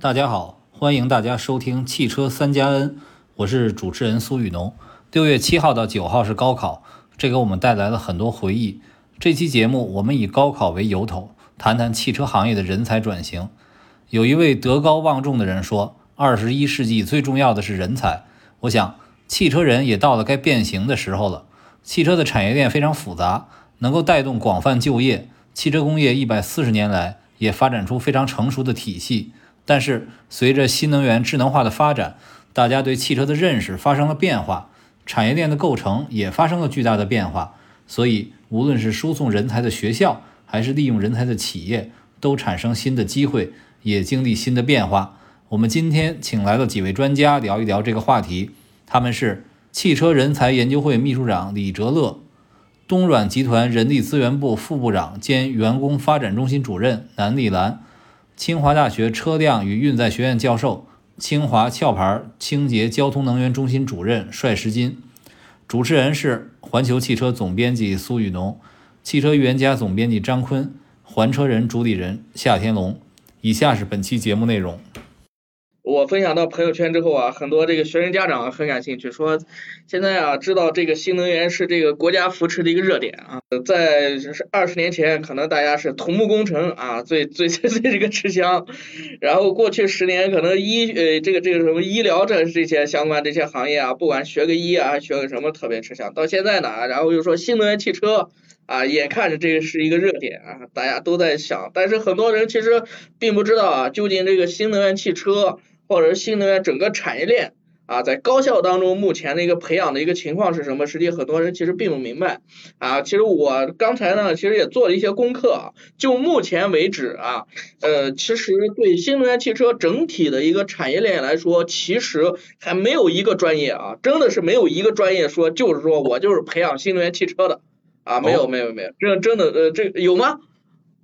大家好，欢迎大家收听汽车三加 N，我是主持人苏雨农。六月七号到九号是高考，这给我们带来了很多回忆。这期节目我们以高考为由头，谈谈汽车行业的人才转型。有一位德高望重的人说：“二十一世纪最重要的是人才。”我想，汽车人也到了该变形的时候了。汽车的产业链非常复杂，能够带动广泛就业。汽车工业一百四十年来也发展出非常成熟的体系。但是，随着新能源智能化的发展，大家对汽车的认识发生了变化，产业链的构成也发生了巨大的变化。所以，无论是输送人才的学校，还是利用人才的企业，都产生新的机会，也经历新的变化。我们今天请来了几位专家聊一聊这个话题，他们是汽车人才研究会秘书长李哲乐，东软集团人力资源部副部长兼员工发展中心主任南丽兰。清华大学车辆与运载学院教授、清华壳牌清洁交通能源中心主任帅石金，主持人是环球汽车总编辑苏雨农，汽车预言家总编辑张坤，环车人主理人夏天龙。以下是本期节目内容。我分享到朋友圈之后啊，很多这个学生家长很感兴趣，说现在啊知道这个新能源是这个国家扶持的一个热点啊，在二十年前可能大家是土木工程啊最最最最这个吃香，然后过去十年可能医呃这个这个什么医疗这这些相关这些行业啊，不管学个医啊学个什么特别吃香，到现在呢，然后又说新能源汽车。啊，眼看着这个是一个热点啊，大家都在想，但是很多人其实并不知道啊，究竟这个新能源汽车或者是新能源整个产业链啊，在高校当中目前的一个培养的一个情况是什么？实际很多人其实并不明白啊。其实我刚才呢，其实也做了一些功课啊，就目前为止啊，呃，其实对新能源汽车整体的一个产业链来说，其实还没有一个专业啊，真的是没有一个专业说就是说我就是培养新能源汽车的。啊，没有没有没有，这真的呃，这有吗？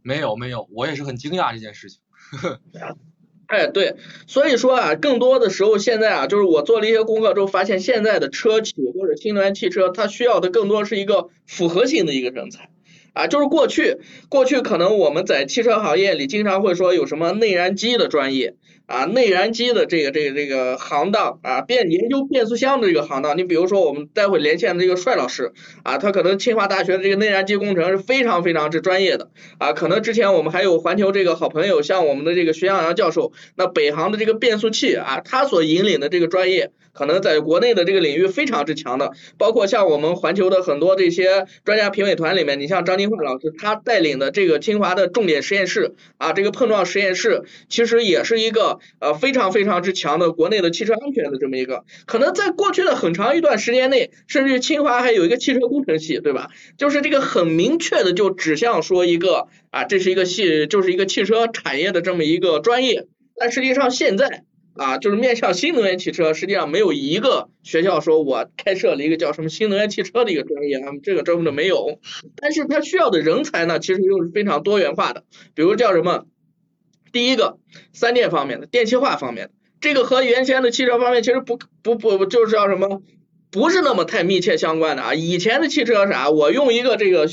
没有没有，我也是很惊讶这件事情。哎，对，所以说啊，更多的时候现在啊，就是我做了一些功课之后，发现现在的车企或者新能源汽车，它需要的更多是一个复合型的一个人才啊，就是过去过去可能我们在汽车行业里经常会说有什么内燃机的专业。啊，内燃机的这个这个这个行当啊，变研究变速箱的这个行当，你比如说我们待会连线的这个帅老师啊，他可能清华大学的这个内燃机工程是非常非常之专业的啊，可能之前我们还有环球这个好朋友，像我们的这个徐洋洋教授，那北航的这个变速器啊，他所引领的这个专业。可能在国内的这个领域非常之强的，包括像我们环球的很多这些专家评委团里面，你像张金焕老师，他带领的这个清华的重点实验室啊，这个碰撞实验室，其实也是一个呃非常非常之强的国内的汽车安全的这么一个。可能在过去的很长一段时间内，甚至清华还有一个汽车工程系，对吧？就是这个很明确的就指向说一个啊，这是一个系，就是一个汽车产业的这么一个专业。但实际上现在。啊，就是面向新能源汽车，实际上没有一个学校说我开设了一个叫什么新能源汽车的一个专业，这个专门的没有。但是它需要的人才呢，其实又是非常多元化的。比如叫什么，第一个三电方面的，电气化方面的，这个和原先的汽车方面其实不不不就是叫什么，不是那么太密切相关的啊。以前的汽车啥，我用一个这个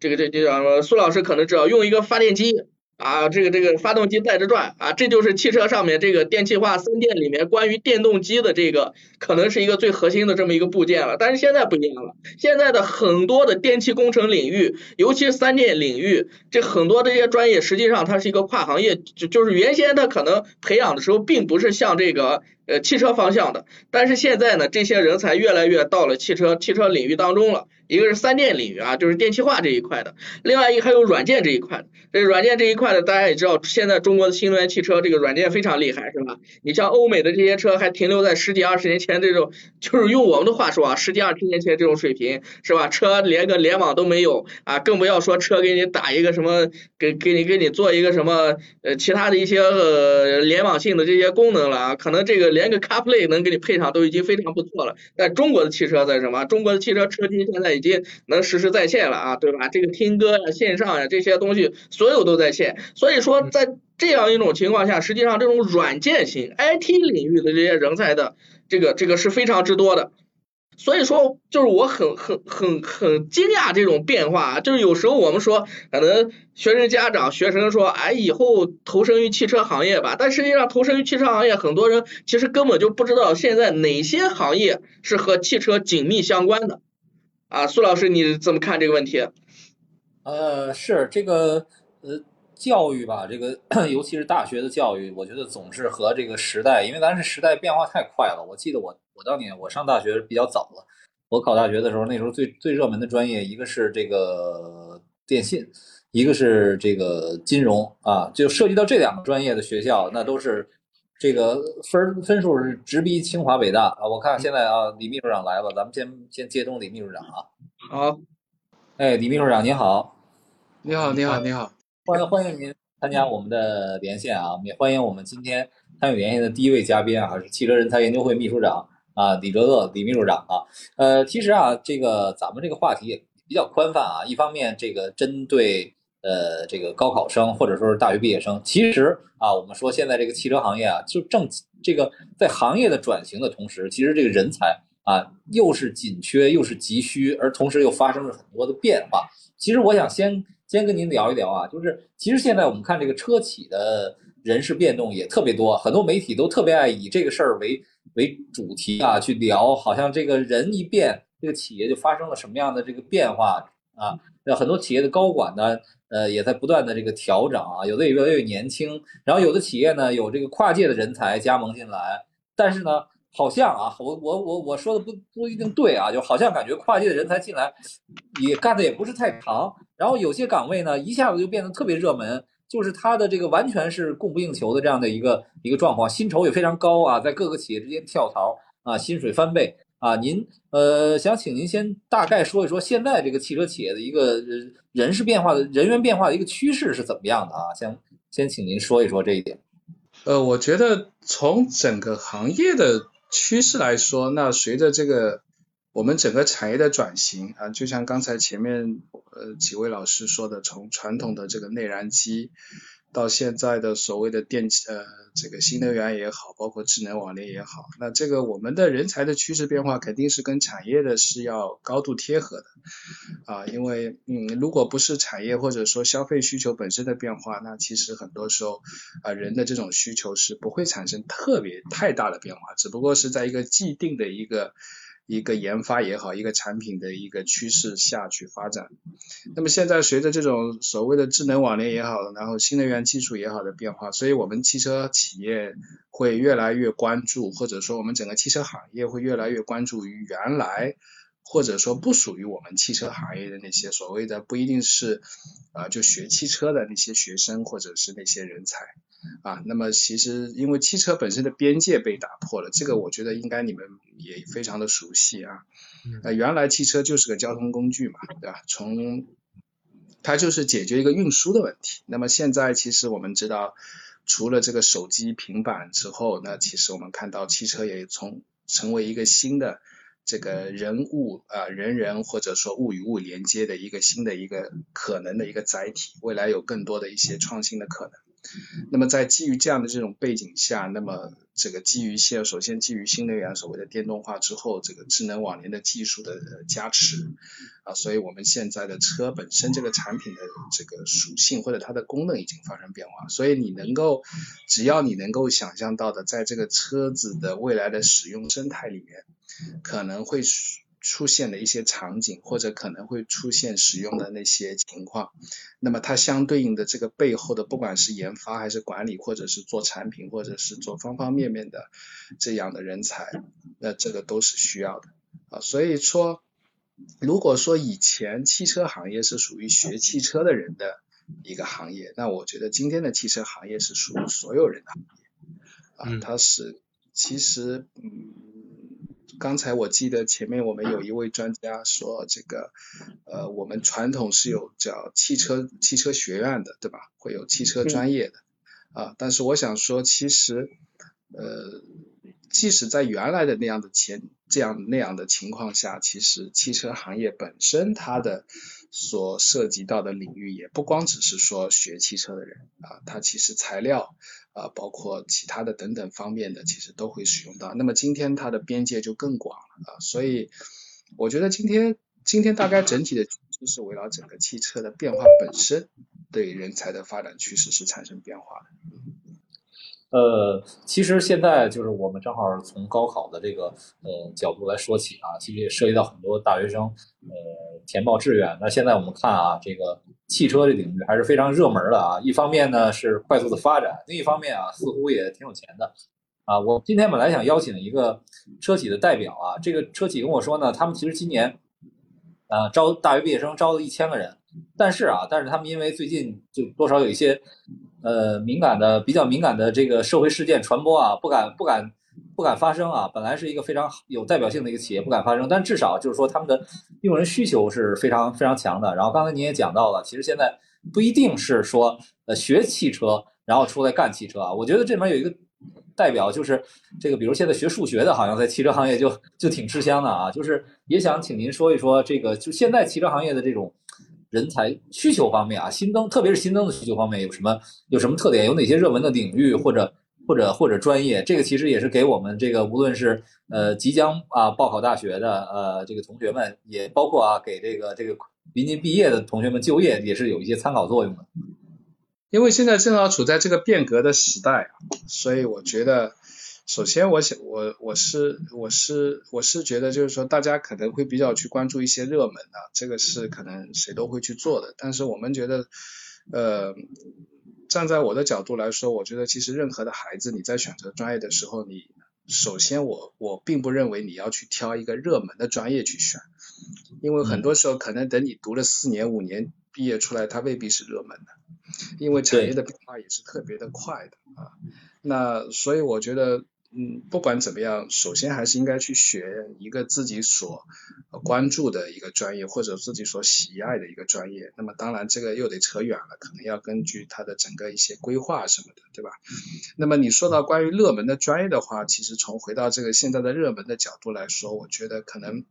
这个这这叫什么？苏老师可能知道，用一个发电机。啊，这个这个发动机带着转啊，这就是汽车上面这个电气化三电里面关于电动机的这个，可能是一个最核心的这么一个部件了。但是现在不一样了，现在的很多的电气工程领域，尤其是三电领域，这很多这些专业实际上它是一个跨行业，就就是原先它可能培养的时候并不是像这个。呃，汽车方向的，但是现在呢，这些人才越来越到了汽车汽车领域当中了。一个是三电领域啊，就是电气化这一块的；另外一个还有软件这一块的。这软件这一块的，大家也知道，现在中国的新能源汽车这个软件非常厉害，是吧？你像欧美的这些车还停留在十几二十年前这种，就是用我们的话说啊，十几二十年前这种水平，是吧？车连个联网都没有啊，更不要说车给你打一个什么，给给你给你做一个什么呃其他的一些呃联网性的这些功能了啊，可能这个。连个 CarPlay 能给你配上都已经非常不错了，但中国的汽车在什么？中国的汽车车机现在已经能实时在线了啊，对吧？这个听歌呀、线上呀这些东西，所有都在线。所以说，在这样一种情况下，实际上这种软件型 IT 领域的这些人才的这个这个是非常之多的。所以说，就是我很很很很惊讶这种变化，就是有时候我们说，可能学生家长、学生说，哎，以后投身于汽车行业吧，但实际上投身于汽车行业，很多人其实根本就不知道现在哪些行业是和汽车紧密相关的。啊，苏老师，你怎么看这个问题？呃，是这个呃。教育吧，这个尤其是大学的教育，我觉得总是和这个时代，因为咱是时代变化太快了。我记得我我当年我上大学比较早了，我考大学的时候，那时候最最热门的专业，一个是这个电信，一个是这个金融啊，就涉及到这两个专业的学校，那都是这个分分数是直逼清华北大啊。我看现在啊，李秘书长来了，咱们先先接通李秘书长啊。好，哎，李秘书长您好。你好，你好，你好。欢迎欢迎您参加我们的连线啊！也欢迎我们今天参与连线的第一位嘉宾啊，是汽车人才研究会秘书长啊，李哲乐李秘书长啊。呃，其实啊，这个咱们这个话题也比较宽泛啊。一方面，这个针对呃这个高考生或者说是大学毕业生，其实啊，我们说现在这个汽车行业啊，就正这个在行业的转型的同时，其实这个人才啊又是紧缺又是急需，而同时又发生了很多的变化。其实我想先。先跟您聊一聊啊，就是其实现在我们看这个车企的人事变动也特别多，很多媒体都特别爱以这个事儿为为主题啊去聊，好像这个人一变，这个企业就发生了什么样的这个变化啊？那很多企业的高管呢，呃，也在不断的这个调整啊，有的也越来越年轻，然后有的企业呢有这个跨界的人才加盟进来，但是呢。好像啊，我我我我说的不不一定对啊，就好像感觉跨界的人才进来，也干的也不是太长，然后有些岗位呢一下子就变得特别热门，就是他的这个完全是供不应求的这样的一个一个状况，薪酬也非常高啊，在各个企业之间跳槽啊，薪水翻倍啊。您呃，想请您先大概说一说现在这个汽车企业的一个人事变化的人员变化的一个趋势是怎么样的啊？先先请您说一说这一点。呃，我觉得从整个行业的。趋势来说，那随着这个我们整个产业的转型啊，就像刚才前面呃几位老师说的，从传统的这个内燃机。到现在的所谓的电气呃这个新能源也好，包括智能网联也好，那这个我们的人才的趋势变化肯定是跟产业的是要高度贴合的啊，因为嗯如果不是产业或者说消费需求本身的变化，那其实很多时候啊人的这种需求是不会产生特别太大的变化，只不过是在一个既定的一个。一个研发也好，一个产品的一个趋势下去发展。那么现在随着这种所谓的智能网联也好，然后新能源技术也好的变化，所以我们汽车企业会越来越关注，或者说我们整个汽车行业会越来越关注于原来。或者说不属于我们汽车行业的那些所谓的不一定是啊就学汽车的那些学生或者是那些人才啊，那么其实因为汽车本身的边界被打破了，这个我觉得应该你们也非常的熟悉啊。呃，原来汽车就是个交通工具嘛，对吧？从它就是解决一个运输的问题。那么现在其实我们知道，除了这个手机、平板之后，那其实我们看到汽车也从成为一个新的。这个人物啊，人人或者说物与物连接的一个新的一个可能的一个载体，未来有更多的一些创新的可能。那么在基于这样的这种背景下，那么这个基于现首先基于新能源所谓的电动化之后，这个智能网联的技术的加持啊，所以我们现在的车本身这个产品的这个属性或者它的功能已经发生变化，所以你能够只要你能够想象到的，在这个车子的未来的使用生态里面。可能会出现的一些场景，或者可能会出现使用的那些情况，那么它相对应的这个背后的，不管是研发还是管理，或者是做产品，或者是做方方面面的这样的人才，那这个都是需要的啊。所以说，如果说以前汽车行业是属于学汽车的人的一个行业，那我觉得今天的汽车行业是属于所有人的行业啊。它是其实嗯。刚才我记得前面我们有一位专家说，这个呃，我们传统是有叫汽车汽车学院的，对吧？会有汽车专业的啊。但是我想说，其实呃，即使在原来的那样的前这样那样的情况下，其实汽车行业本身它的所涉及到的领域，也不光只是说学汽车的人啊，它其实材料。啊，包括其他的等等方面的，其实都会使用到。那么今天它的边界就更广了啊，所以我觉得今天今天大概整体的就是围绕整个汽车的变化本身对人才的发展趋势是产生变化的。呃，其实现在就是我们正好从高考的这个呃角度来说起啊，其实也涉及到很多大学生呃填报志愿。那现在我们看啊，这个汽车这领域还是非常热门的啊。一方面呢是快速的发展，另一方面啊似乎也挺有钱的啊。我今天本来想邀请一个车企的代表啊，这个车企跟我说呢，他们其实今年啊招大学毕业生招了一千个人，但是啊，但是他们因为最近就多少有一些。呃，敏感的比较敏感的这个社会事件传播啊，不敢不敢不敢发生啊。本来是一个非常有代表性的一个企业，不敢发生，但至少就是说他们的用人需求是非常非常强的。然后刚才您也讲到了，其实现在不一定是说呃学汽车然后出来干汽车啊。我觉得这里面有一个代表就是这个，比如现在学数学的，好像在汽车行业就就挺吃香的啊。就是也想请您说一说这个，就现在汽车行业的这种。人才需求方面啊，新增特别是新增的需求方面有什么有什么特点？有哪些热门的领域或者或者或者专业？这个其实也是给我们这个无论是呃即将啊报考大学的呃这个同学们，也包括啊给这个这个临近毕业的同学们就业也是有一些参考作用的。因为现在正好处在这个变革的时代，所以我觉得。首先，我想我我是我是我是觉得，就是说大家可能会比较去关注一些热门的，这个是可能谁都会去做的。但是我们觉得，呃，站在我的角度来说，我觉得其实任何的孩子你在选择专业的时候，你首先我我并不认为你要去挑一个热门的专业去选，因为很多时候可能等你读了四年五年毕业出来，它未必是热门的，因为产业的变化也是特别的快的啊。那所以我觉得。嗯，不管怎么样，首先还是应该去学一个自己所关注的一个专业，或者自己所喜爱的一个专业。那么当然这个又得扯远了，可能要根据他的整个一些规划什么的，对吧？那么你说到关于热门的专业的话，其实从回到这个现在的热门的角度来说，我觉得可能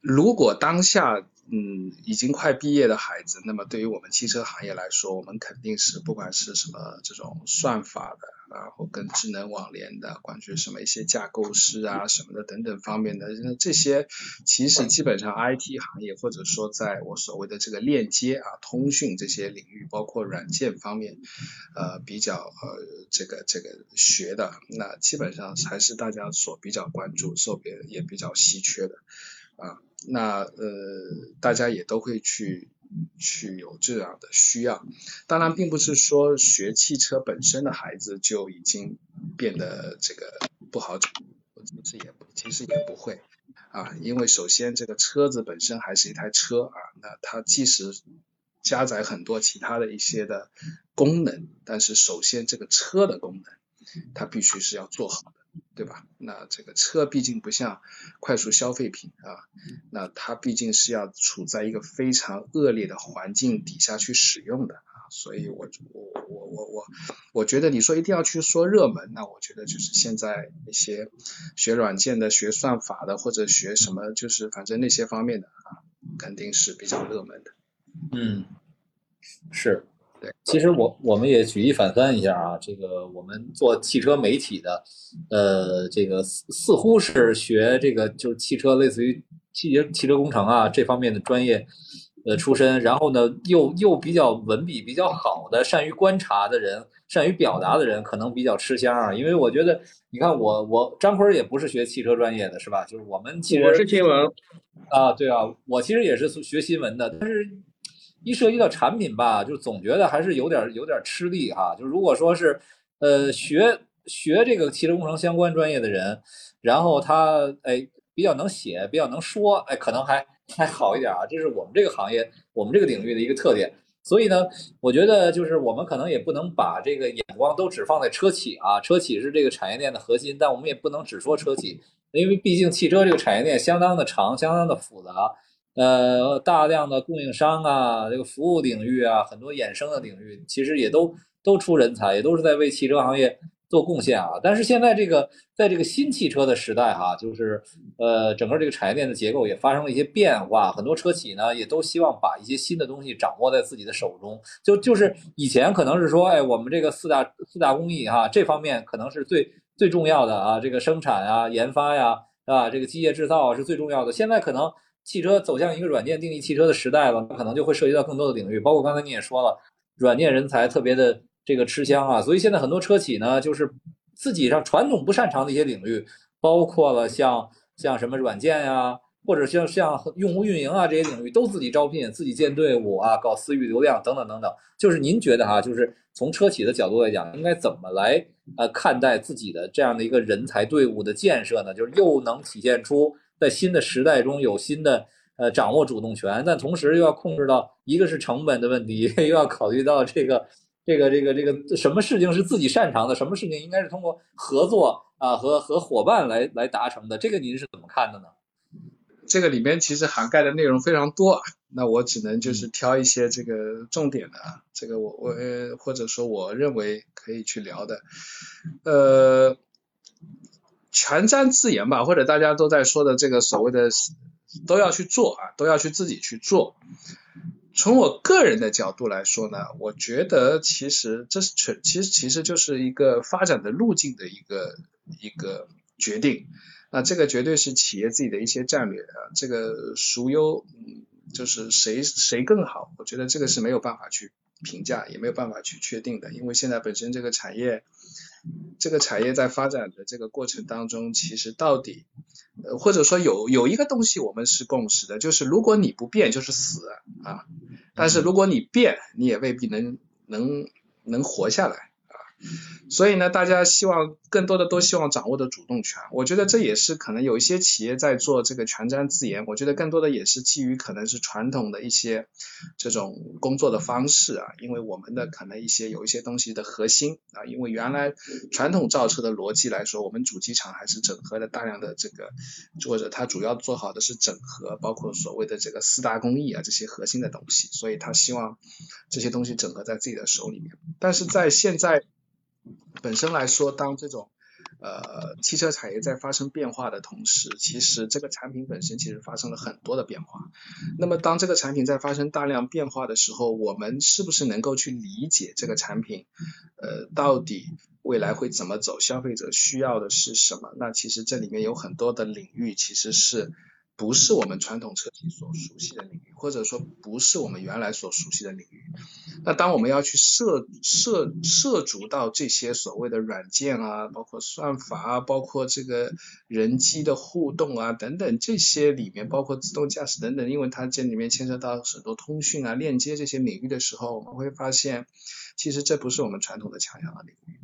如果当下。嗯，已经快毕业的孩子，那么对于我们汽车行业来说，我们肯定是不管是什么这种算法的，然后跟智能网联的，关于什么一些架构师啊什么的等等方面的，那这些其实基本上 IT 行业或者说在我所谓的这个链接啊、通讯这些领域，包括软件方面，呃，比较呃这个这个学的，那基本上还是大家所比较关注、受别也比较稀缺的。啊，那呃，大家也都会去去有这样的需要。当然，并不是说学汽车本身的孩子就已经变得这个不好找，其实也其实也不会啊。因为首先这个车子本身还是一台车啊，那它即使加载很多其他的一些的功能，但是首先这个车的功能，它必须是要做好的。对吧？那这个车毕竟不像快速消费品啊，那它毕竟是要处在一个非常恶劣的环境底下去使用的啊，所以我我我我我我觉得你说一定要去说热门，那我觉得就是现在那些学软件的、学算法的或者学什么，就是反正那些方面的啊，肯定是比较热门的。嗯，是。其实我我们也举一反三一下啊，这个我们做汽车媒体的，呃，这个似似乎是学这个就是汽车类似于汽车汽车工程啊这方面的专业呃出身，然后呢又又比较文笔比较好的、善于观察的人、善于表达的人，可能比较吃香啊。因为我觉得，你看我我张坤也不是学汽车专业的，是吧？就是我们其实我是新闻啊，对啊，我其实也是学新闻的，但是。一涉及到产品吧，就总觉得还是有点有点吃力哈。就如果说是，呃，学学这个汽车工程相关专业的人，然后他哎比较能写，比较能说，哎，可能还还好一点啊。这是我们这个行业，我们这个领域的一个特点。所以呢，我觉得就是我们可能也不能把这个眼光都只放在车企啊，车企是这个产业链的核心，但我们也不能只说车企，因为毕竟汽车这个产业链相当的长，相当的复杂。呃，大量的供应商啊，这个服务领域啊，很多衍生的领域，其实也都都出人才，也都是在为汽车行业做贡献啊。但是现在这个在这个新汽车的时代哈，就是呃整个这个产业链的结构也发生了一些变化，很多车企呢也都希望把一些新的东西掌握在自己的手中。就就是以前可能是说，哎，我们这个四大四大工艺哈，这方面可能是最最重要的啊，这个生产啊、研发呀，啊，这个机械制造是最重要的。现在可能。汽车走向一个软件定义汽车的时代了，可能就会涉及到更多的领域，包括刚才你也说了，软件人才特别的这个吃香啊，所以现在很多车企呢，就是自己上传统不擅长的一些领域，包括了像像什么软件呀，或者像像用户运营啊这些领域，都自己招聘、自己建队伍啊，搞私域流量等等等等。就是您觉得哈，就是从车企的角度来讲，应该怎么来呃看待自己的这样的一个人才队伍的建设呢？就是又能体现出。在新的时代中有新的呃掌握主动权，但同时又要控制到一个是成本的问题，又要考虑到这个这个这个这个什么事情是自己擅长的，什么事情应该是通过合作啊和和伙伴来来达成的，这个您是怎么看的呢？这个里面其实涵盖的内容非常多，那我只能就是挑一些这个重点的啊，这个我我或者说我认为可以去聊的，呃。全瞻自研吧，或者大家都在说的这个所谓的都要去做啊，都要去自己去做。从我个人的角度来说呢，我觉得其实这是全，其实其实就是一个发展的路径的一个一个决定。那这个绝对是企业自己的一些战略啊，这个孰优，嗯，就是谁谁更好，我觉得这个是没有办法去评价，也没有办法去确定的，因为现在本身这个产业。这个产业在发展的这个过程当中，其实到底，呃，或者说有有一个东西我们是共识的，就是如果你不变就是死啊，但是如果你变，你也未必能能能活下来。所以呢，大家希望更多的都希望掌握的主动权，我觉得这也是可能有一些企业在做这个全瞻自研，我觉得更多的也是基于可能是传统的一些这种工作的方式啊，因为我们的可能一些有一些东西的核心啊，因为原来传统造车的逻辑来说，我们主机厂还是整合了大量的这个，或者它主要做好的是整合，包括所谓的这个四大工艺啊这些核心的东西，所以他希望这些东西整合在自己的手里面，但是在现在。本身来说，当这种呃汽车产业在发生变化的同时，其实这个产品本身其实发生了很多的变化。那么当这个产品在发生大量变化的时候，我们是不是能够去理解这个产品呃到底未来会怎么走？消费者需要的是什么？那其实这里面有很多的领域其实是。不是我们传统车企所熟悉的领域，或者说不是我们原来所熟悉的领域。那当我们要去涉涉涉足到这些所谓的软件啊，包括算法啊，包括这个人机的互动啊等等这些里面，包括自动驾驶等等，因为它这里面牵涉到很多通讯啊、链接这些领域的时候，我们会发现，其实这不是我们传统的强项的领域。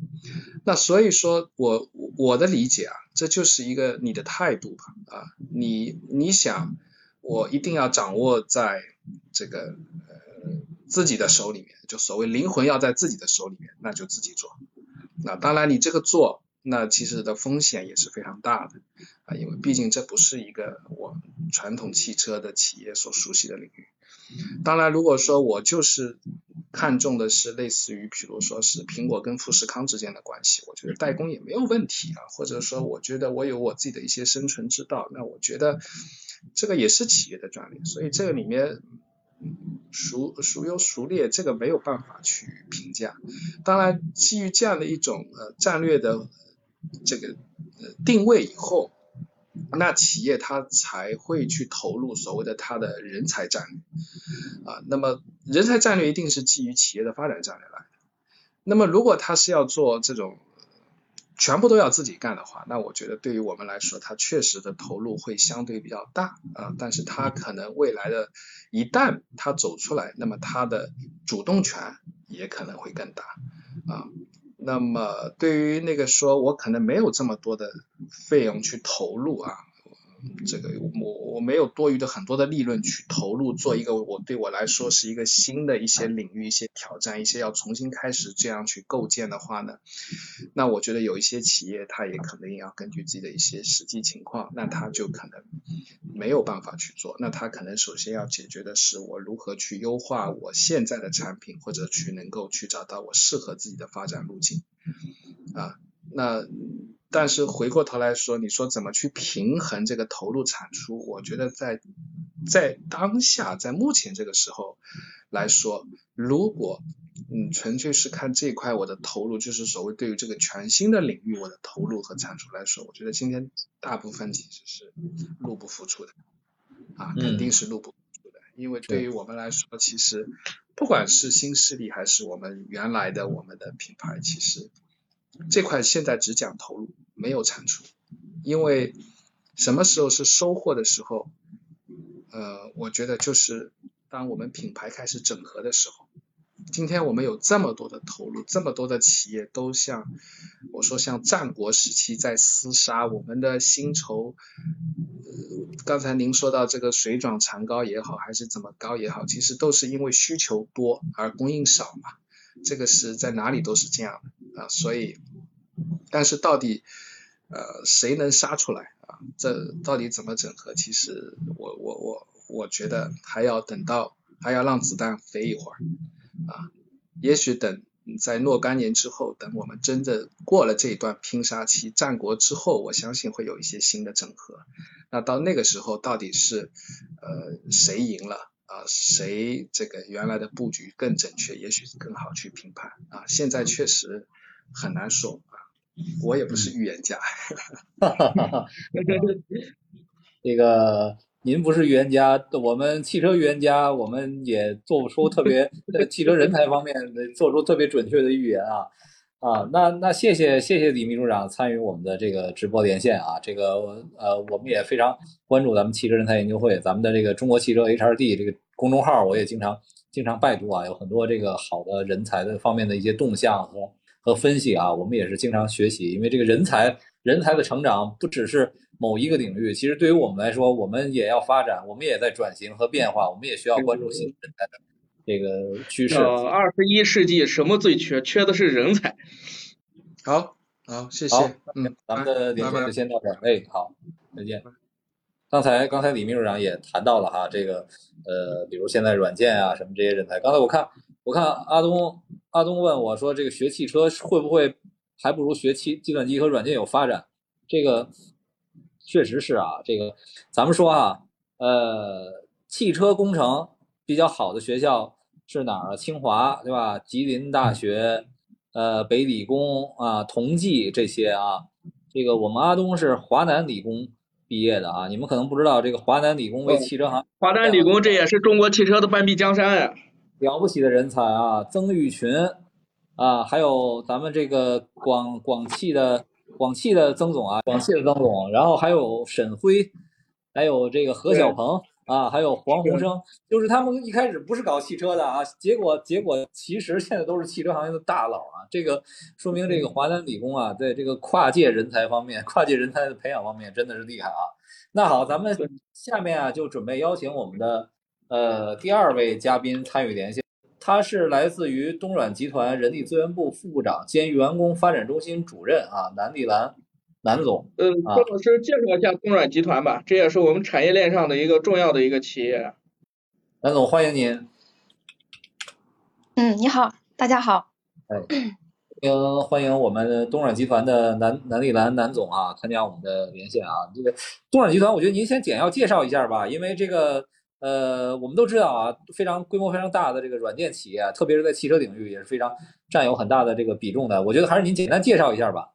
那所以说我我的理解啊，这就是一个你的态度吧啊，你你想我一定要掌握在这个呃自己的手里面，就所谓灵魂要在自己的手里面，那就自己做。那当然你这个做，那其实的风险也是非常大的啊，因为毕竟这不是一个我传统汽车的企业所熟悉的领域。当然，如果说我就是看重的是类似于，比如说是苹果跟富士康之间的关系，我觉得代工也没有问题啊。或者说，我觉得我有我自己的一些生存之道，那我觉得这个也是企业的专利。所以这个里面孰孰优孰劣，这个没有办法去评价。当然，基于这样的一种呃战略的这个呃定位以后。那企业它才会去投入所谓的它的人才战略啊，那么人才战略一定是基于企业的发展战略来的。那么如果他是要做这种全部都要自己干的话，那我觉得对于我们来说，它确实的投入会相对比较大啊，但是它可能未来的一旦它走出来，那么它的主动权也可能会更大啊。那么对于那个说，我可能没有这么多的费用去投入啊。这个我我没有多余的很多的利润去投入做一个我对我来说是一个新的一些领域一些挑战一些要重新开始这样去构建的话呢，那我觉得有一些企业它也可能要根据自己的一些实际情况，那他就可能没有办法去做，那他可能首先要解决的是我如何去优化我现在的产品，或者去能够去找到我适合自己的发展路径啊。那但是回过头来说，你说怎么去平衡这个投入产出？我觉得在在当下，在目前这个时候来说，如果嗯纯粹是看这块我的投入，就是所谓对于这个全新的领域我的投入和产出来说，我觉得今天大部分其实是入不敷出的啊，肯定是入不敷出的，因为对于我们来说，其实不管是新势力还是我们原来的我们的品牌，其实。这块现在只讲投入，没有产出，因为什么时候是收获的时候？呃，我觉得就是当我们品牌开始整合的时候。今天我们有这么多的投入，这么多的企业都像我说像战国时期在厮杀，我们的薪酬，呃，刚才您说到这个水涨船高也好，还是怎么高也好，其实都是因为需求多而供应少嘛。这个是在哪里都是这样的啊，所以，但是到底呃谁能杀出来啊？这到底怎么整合？其实我我我我觉得还要等到还要让子弹飞一会儿啊，也许等在若干年之后，等我们真的过了这一段拼杀期，战国之后，我相信会有一些新的整合。那到那个时候，到底是呃谁赢了？啊，谁这个原来的布局更准确，也许更好去评判啊。现在确实很难说啊，我也不是预言家。哈哈哈哈这个您不是预言家，我们汽车预言家，我们也做不出特别 在汽车人才方面做出特别准确的预言啊。啊，那那谢谢谢谢李秘书长参与我们的这个直播连线啊，这个呃我们也非常关注咱们汽车人才研究会，咱们的这个中国汽车 HRD 这个公众号，我也经常经常拜读啊，有很多这个好的人才的方面的一些动向和和分析啊，我们也是经常学习，因为这个人才人才的成长不只是某一个领域，其实对于我们来说，我们也要发展，我们也在转型和变化，我们也需要关注新人才的。这个趋势，二十一世纪什么最缺？缺的是人才。好，好，谢谢。嗯，咱们的连线就先到这儿。哎，好，再见。刚才刚才李秘书长也谈到了哈，这个呃，比如现在软件啊什么这些人才。刚才我看我看阿东阿东问我说，这个学汽车会不会还不如学汽计算机和软件有发展？这个确实是啊，这个咱们说啊，呃，汽车工程。比较好的学校是哪儿啊？清华对吧？吉林大学，呃，北理工啊，同济这些啊。这个我们阿东是华南理工毕业的啊。你们可能不知道，这个华南理工为汽车行。华南理工这也是中国汽车的半壁江山呀。了不起的人才啊，曾毓群啊，还有咱们这个广广汽的广汽的曾总啊，广汽的曾总，然后还有沈辉，还有这个何小鹏。啊，还有黄鸿升，就是他们一开始不是搞汽车的啊，结果结果其实现在都是汽车行业的大佬啊。这个说明这个华南理工啊，在这个跨界人才方面、跨界人才的培养方面真的是厉害啊。那好，咱们下面啊就准备邀请我们的呃第二位嘉宾参与连线，他是来自于东软集团人力资源部副部长兼员工发展中心主任啊，南丽兰。南总，嗯，郭老师介绍一下东软集团吧，这也是我们产业链上的一个重要的一个企业。南总，欢迎您。嗯，你好，大家好。哎，欢迎欢迎我们东软集团的南南丽兰南总啊，参加我们的连线啊。这个东软集团，我觉得您先简要介绍一下吧，因为这个呃，我们都知道啊，非常规模非常大的这个软件企业，特别是在汽车领域也是非常占有很大的这个比重的。我觉得还是您简单介绍一下吧。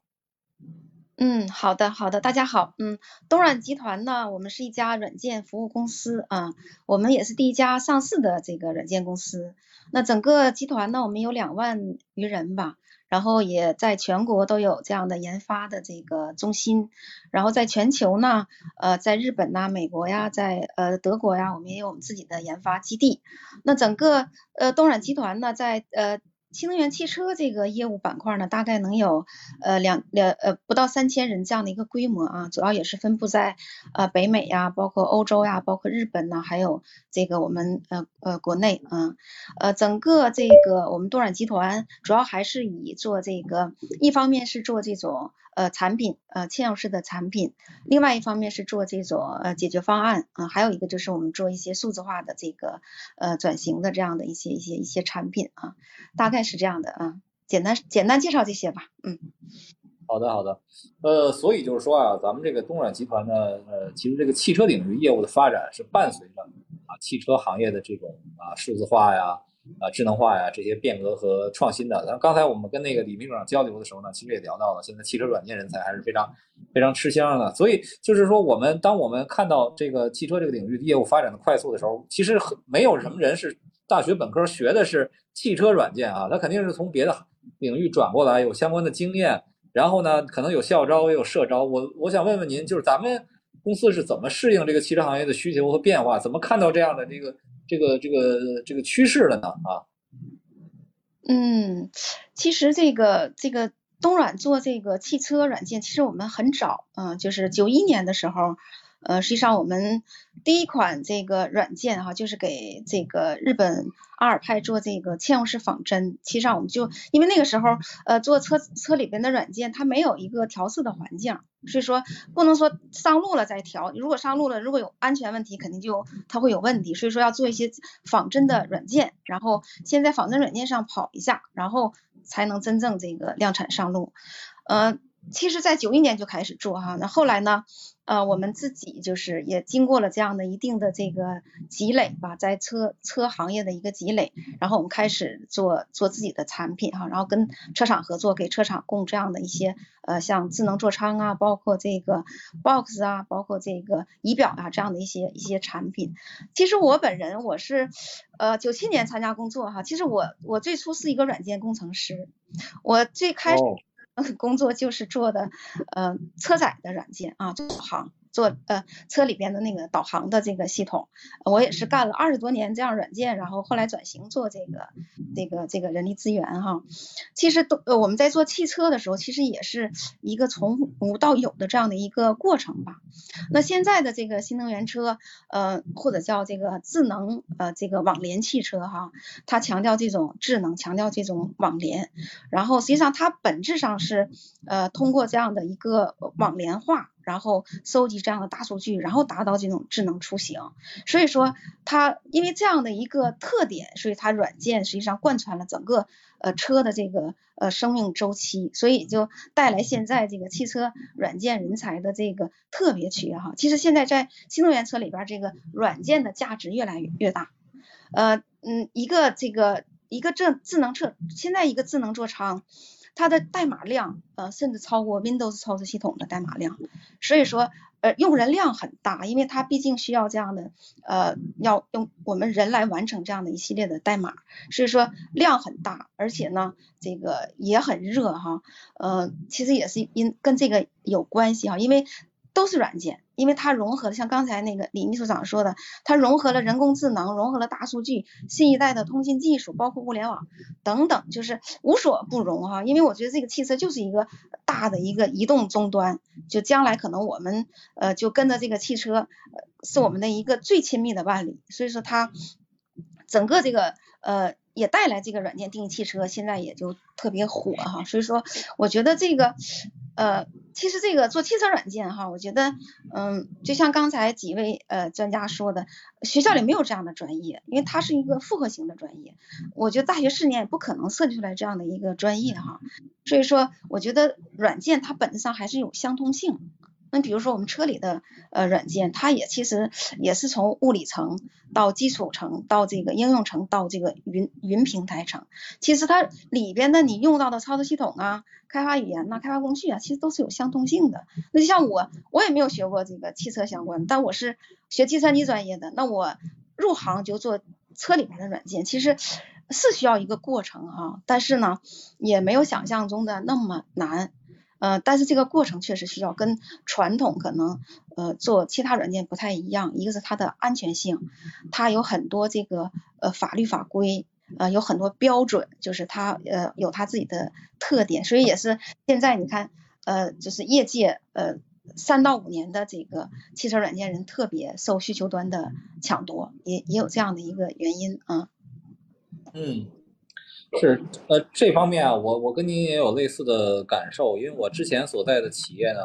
嗯，好的，好的，大家好，嗯，东软集团呢，我们是一家软件服务公司啊，我们也是第一家上市的这个软件公司。那整个集团呢，我们有两万余人吧，然后也在全国都有这样的研发的这个中心，然后在全球呢，呃，在日本呐、美国呀，在呃德国呀，我们也有我们自己的研发基地。那整个呃东软集团呢，在呃。新能源汽车这个业务板块呢，大概能有呃两两呃不到三千人这样的一个规模啊，主要也是分布在呃北美呀，包括欧洲呀，包括日本呢，还有这个我们呃呃国内啊，呃整个这个我们多软集团主要还是以做这个，一方面是做这种。呃，产品呃，嵌入式的产品，另外一方面是做这种呃解决方案啊，还有一个就是我们做一些数字化的这个呃转型的这样的一些一些一些产品啊，大概是这样的啊，简单简单介绍这些吧，嗯。好的，好的，呃，所以就是说啊，咱们这个东软集团呢，呃，其实这个汽车领域业务的发展是伴随着啊汽车行业的这种啊数字化呀、啊智能化呀这些变革和创新的。然后刚才我们跟那个李秘书长交流的时候呢，其实也聊到了，现在汽车软件人才还是非常非常吃香的。所以就是说，我们当我们看到这个汽车这个领域业务发展的快速的时候，其实很没有什么人是大学本科学的是汽车软件啊，他肯定是从别的领域转过来，有相关的经验。然后呢，可能有校招，也有社招。我我想问问您，就是咱们公司是怎么适应这个汽车行业的需求和变化？怎么看到这样的这个这个这个这个趋势了呢？啊？嗯，其实这个这个东软做这个汽车软件，其实我们很早，嗯，就是九一年的时候。呃，实际上我们第一款这个软件哈，就是给这个日本阿尔派做这个嵌入式仿真。其实上我们就因为那个时候呃做车车里边的软件，它没有一个调试的环境，所以说不能说上路了再调。如果上路了，如果有安全问题，肯定就它会有问题。所以说要做一些仿真的软件，然后先在仿真软件上跑一下，然后才能真正这个量产上路。呃，其实，在九一年就开始做哈，那后来呢？呃，我们自己就是也经过了这样的一定的这个积累吧，在车车行业的一个积累，然后我们开始做做自己的产品哈，然后跟车厂合作，给车厂供这样的一些呃像智能座舱啊，包括这个 box 啊，包括这个仪表啊这样的一些一些产品。其实我本人我是呃九七年参加工作哈，其实我我最初是一个软件工程师，我最开始。工作就是做的，呃，车载的软件啊，导航。做呃车里边的那个导航的这个系统，我也是干了二十多年这样软件，然后后来转型做这个这个这个人力资源哈。其实都呃我们在做汽车的时候，其实也是一个从无到有的这样的一个过程吧。那现在的这个新能源车，呃或者叫这个智能呃这个网联汽车哈，它强调这种智能，强调这种网联，然后实际上它本质上是呃通过这样的一个网联化。然后收集这样的大数据，然后达到这种智能出行。所以说，它因为这样的一个特点，所以它软件实际上贯穿了整个呃车的这个呃生命周期，所以就带来现在这个汽车软件人才的这个特别缺哈。其实现在在新能源车里边，这个软件的价值越来越越大。呃嗯，一个这个一个智智能车，现在一个智能座舱。它的代码量，呃，甚至超过 Windows 操作系统的代码量，所以说，呃，用人量很大，因为它毕竟需要这样的，呃，要用我们人来完成这样的一系列的代码，所以说量很大，而且呢，这个也很热哈，呃，其实也是因跟这个有关系哈，因为都是软件。因为它融合了像刚才那个李秘书长说的，它融合了人工智能，融合了大数据，新一代的通信技术，包括物联网等等，就是无所不容哈。因为我觉得这个汽车就是一个大的一个移动终端，就将来可能我们呃就跟着这个汽车，呃是我们的一个最亲密的伴侣。所以说它整个这个呃也带来这个软件定义汽车，现在也就特别火哈。所以说我觉得这个。呃，其实这个做汽车软件哈，我觉得，嗯，就像刚才几位呃专家说的，学校里没有这样的专业，因为它是一个复合型的专业，我觉得大学四年也不可能设计出来这样的一个专业哈，所以说，我觉得软件它本质上还是有相通性。那比如说我们车里的呃软件，它也其实也是从物理层到基础层到这个应用层到这个云云平台层，其实它里边的你用到的操作系统啊、开发语言呐、开发工具啊，其实都是有相通性的。那就像我，我也没有学过这个汽车相关，但我是学计算机专业的，那我入行就做车里边的软件，其实是需要一个过程哈，但是呢，也没有想象中的那么难。呃，但是这个过程确实需要跟传统可能呃做其他软件不太一样，一个是它的安全性，它有很多这个呃法律法规，呃有很多标准，就是它呃有它自己的特点，所以也是现在你看呃就是业界呃三到五年的这个汽车软件人特别受需求端的抢夺，也也有这样的一个原因啊。嗯。是，呃，这方面啊，我我跟您也有类似的感受，因为我之前所在的企业呢，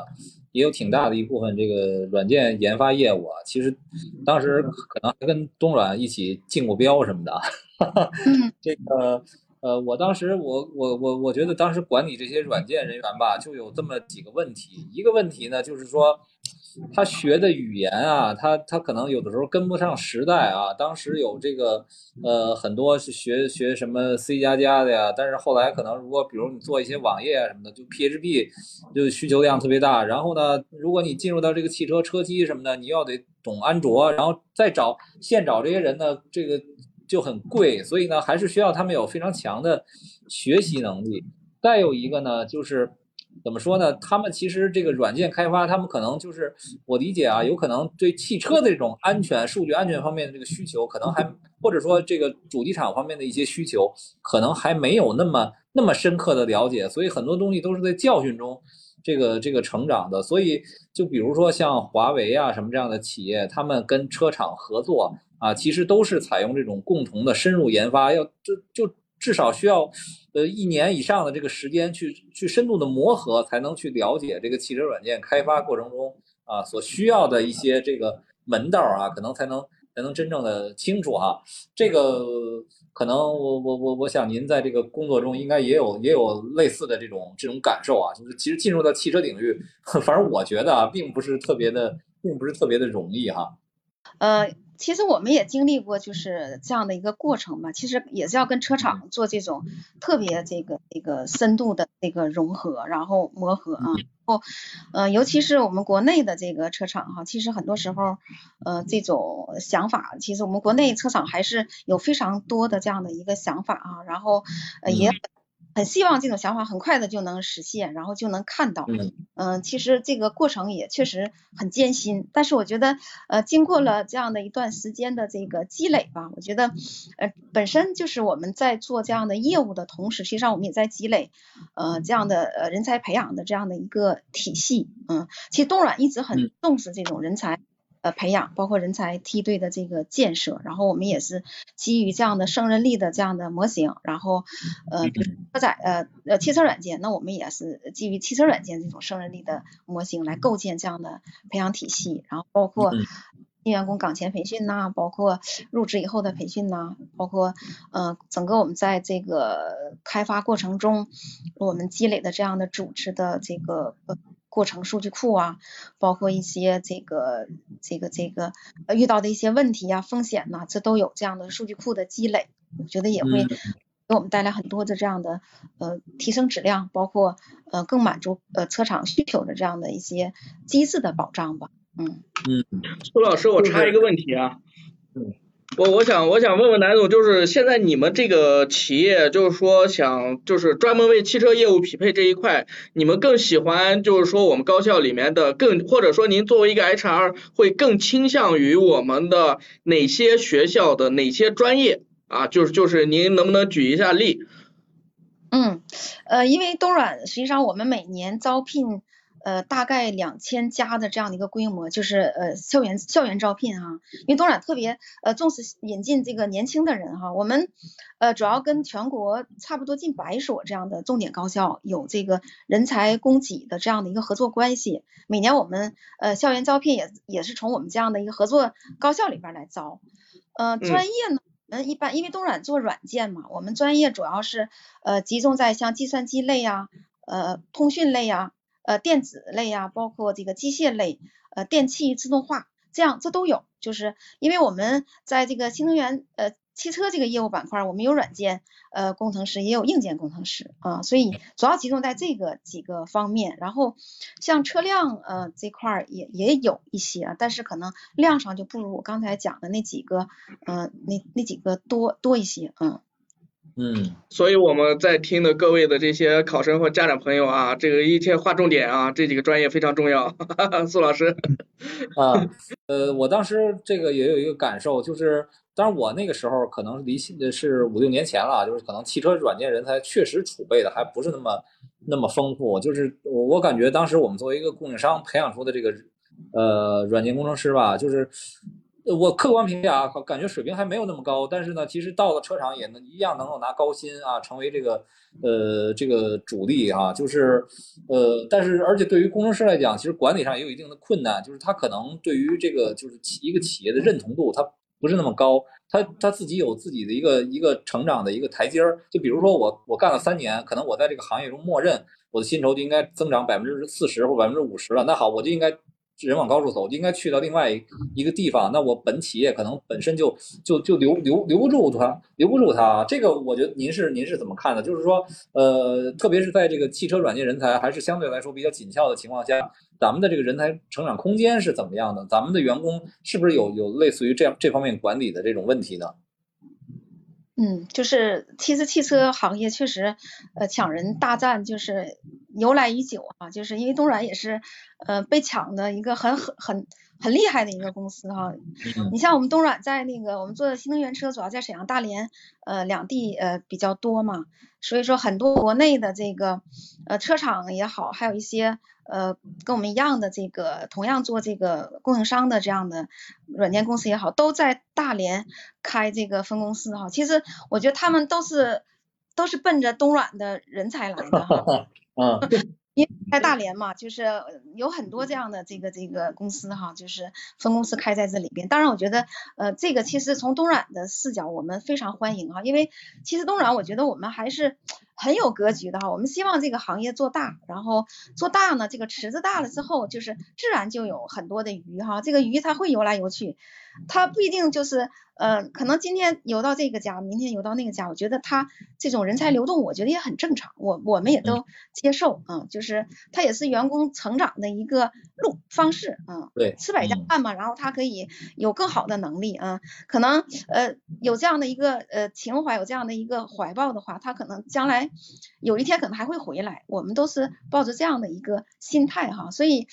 也有挺大的一部分这个软件研发业务啊。其实当时可能还跟东软一起竞过标什么的，这个呃，我当时我我我我觉得当时管理这些软件人员吧，就有这么几个问题。一个问题呢，就是说他学的语言啊，他他可能有的时候跟不上时代啊。当时有这个呃很多是学学什么 C 加加的呀，但是后来可能如果比如你做一些网页啊什么的，就 PHP 就需求量特别大。然后呢，如果你进入到这个汽车车机什么的，你要得懂安卓，然后再找现找这些人呢，这个。就很贵，所以呢，还是需要他们有非常强的学习能力。再有一个呢，就是怎么说呢？他们其实这个软件开发，他们可能就是我理解啊，有可能对汽车的这种安全、数据安全方面的这个需求，可能还或者说这个主机厂方面的一些需求，可能还没有那么那么深刻的了解。所以很多东西都是在教训中这个这个成长的。所以就比如说像华为啊什么这样的企业，他们跟车厂合作。啊，其实都是采用这种共同的深入研发，要就就至少需要，呃，一年以上的这个时间去去深度的磨合，才能去了解这个汽车软件开发过程中啊所需要的一些这个门道啊，可能才能才能真正的清楚哈。这个可能我我我我想您在这个工作中应该也有也有类似的这种这种感受啊，就是其实进入到汽车领域，反正我觉得啊，并不是特别的，并不是特别的容易哈。呃。其实我们也经历过就是这样的一个过程吧，其实也是要跟车厂做这种特别这个这个深度的这个融合，然后磨合啊，然后呃，尤其是我们国内的这个车厂哈，其实很多时候呃这种想法，其实我们国内车厂还是有非常多的这样的一个想法啊，然后呃也。很希望这种想法很快的就能实现，然后就能看到。嗯，其实这个过程也确实很艰辛，但是我觉得，呃，经过了这样的一段时间的这个积累吧，我觉得，呃，本身就是我们在做这样的业务的同时，实际上我们也在积累，呃，这样的呃人才培养的这样的一个体系。嗯，其实东软一直很重视这种人才。呃，培养包括人才梯队的这个建设，然后我们也是基于这样的胜任力的这样的模型，然后呃，比如车载呃呃汽车软件，那我们也是基于汽车软件这种胜任力的模型来构建这样的培养体系，然后包括新员工岗前培训呐，包括入职以后的培训呐，包括呃整个我们在这个开发过程中我们积累的这样的组织的这个。过程数据库啊，包括一些这个这个这个呃遇到的一些问题啊、风险呐，这都有这样的数据库的积累，我觉得也会给我们带来很多的这样的呃提升质量，包括呃更满足呃车厂需求的这样的一些机制的保障吧。嗯嗯，苏老师，我插一个问题啊。嗯。我我想我想问问南总，就是现在你们这个企业，就是说想就是专门为汽车业务匹配这一块，你们更喜欢就是说我们高校里面的更，或者说您作为一个 HR 会更倾向于我们的哪些学校的哪些专业啊？就是就是您能不能举一下例？嗯，呃，因为东软实际上我们每年招聘。呃，大概两千家的这样的一个规模，就是呃校园校园招聘哈，因为东软特别呃重视引进这个年轻的人哈，我们呃主要跟全国差不多近百所这样的重点高校有这个人才供给的这样的一个合作关系，每年我们呃校园招聘也也是从我们这样的一个合作高校里边来招，呃专业呢，我们一般因为东软做软件嘛，我们专业主要是呃集中在像计算机类呀，呃通讯类呀。呃，电子类呀，包括这个机械类，呃，电气自动化，这样这都有。就是因为我们在这个新能源呃汽车这个业务板块，我们有软件呃工程师，也有硬件工程师啊，所以主要集中在这个几个方面。然后像车辆呃这块儿也也有一些，但是可能量上就不如我刚才讲的那几个呃那那几个多多一些，嗯。嗯，所以我们在听的各位的这些考生或家长朋友啊，这个一切划重点啊，这几个专业非常重要。苏老师，啊，呃，我当时这个也有一个感受，就是，当然我那个时候可能离现是五六年前了，就是可能汽车软件人才确实储备的还不是那么那么丰富，就是我我感觉当时我们作为一个供应商培养出的这个呃软件工程师吧，就是。我客观评价啊，感觉水平还没有那么高，但是呢，其实到了车厂也能一样能够拿高薪啊，成为这个呃这个主力啊，就是呃，但是而且对于工程师来讲，其实管理上也有一定的困难，就是他可能对于这个就是企一个企业的认同度，他不是那么高，他他自己有自己的一个一个成长的一个台阶儿。就比如说我我干了三年，可能我在这个行业中默认我的薪酬就应该增长百分之四十或百分之五十了，那好，我就应该。人往高处走，应该去到另外一一个地方。那我本企业可能本身就就就留留留不住他，留不住他。这个我觉得您是您是怎么看的？就是说，呃，特别是在这个汽车软件人才还是相对来说比较紧俏的情况下，咱们的这个人才成长空间是怎么样的？咱们的员工是不是有有类似于这样这方面管理的这种问题呢？嗯，就是其实汽车行业确实，呃，抢人大战就是由来已久啊，就是因为东软也是，呃，被抢的一个很很很很厉害的一个公司哈。你像我们东软在那个我们做的新能源车，主要在沈阳、大连呃两地呃比较多嘛，所以说很多国内的这个呃车厂也好，还有一些。呃，跟我们一样的这个同样做这个供应商的这样的软件公司也好，都在大连开这个分公司哈。其实我觉得他们都是都是奔着东软的人才来的哈。嗯。因为在大连嘛，就是有很多这样的这个这个公司哈，就是分公司开在这里边。当然，我觉得呃，这个其实从东软的视角，我们非常欢迎哈，因为其实东软我觉得我们还是很有格局的哈。我们希望这个行业做大，然后做大呢，这个池子大了之后，就是自然就有很多的鱼哈。这个鱼它会游来游去，它不一定就是。呃，可能今天游到这个家，明天游到那个家，我觉得他这种人才流动，我觉得也很正常，我我们也都接受啊，就是他也是员工成长的一个路方式啊。对，吃百家饭嘛，然后他可以有更好的能力啊，可能呃有这样的一个呃情怀，有这样的一个怀抱的话，他可能将来有一天可能还会回来，我们都是抱着这样的一个心态哈，所以。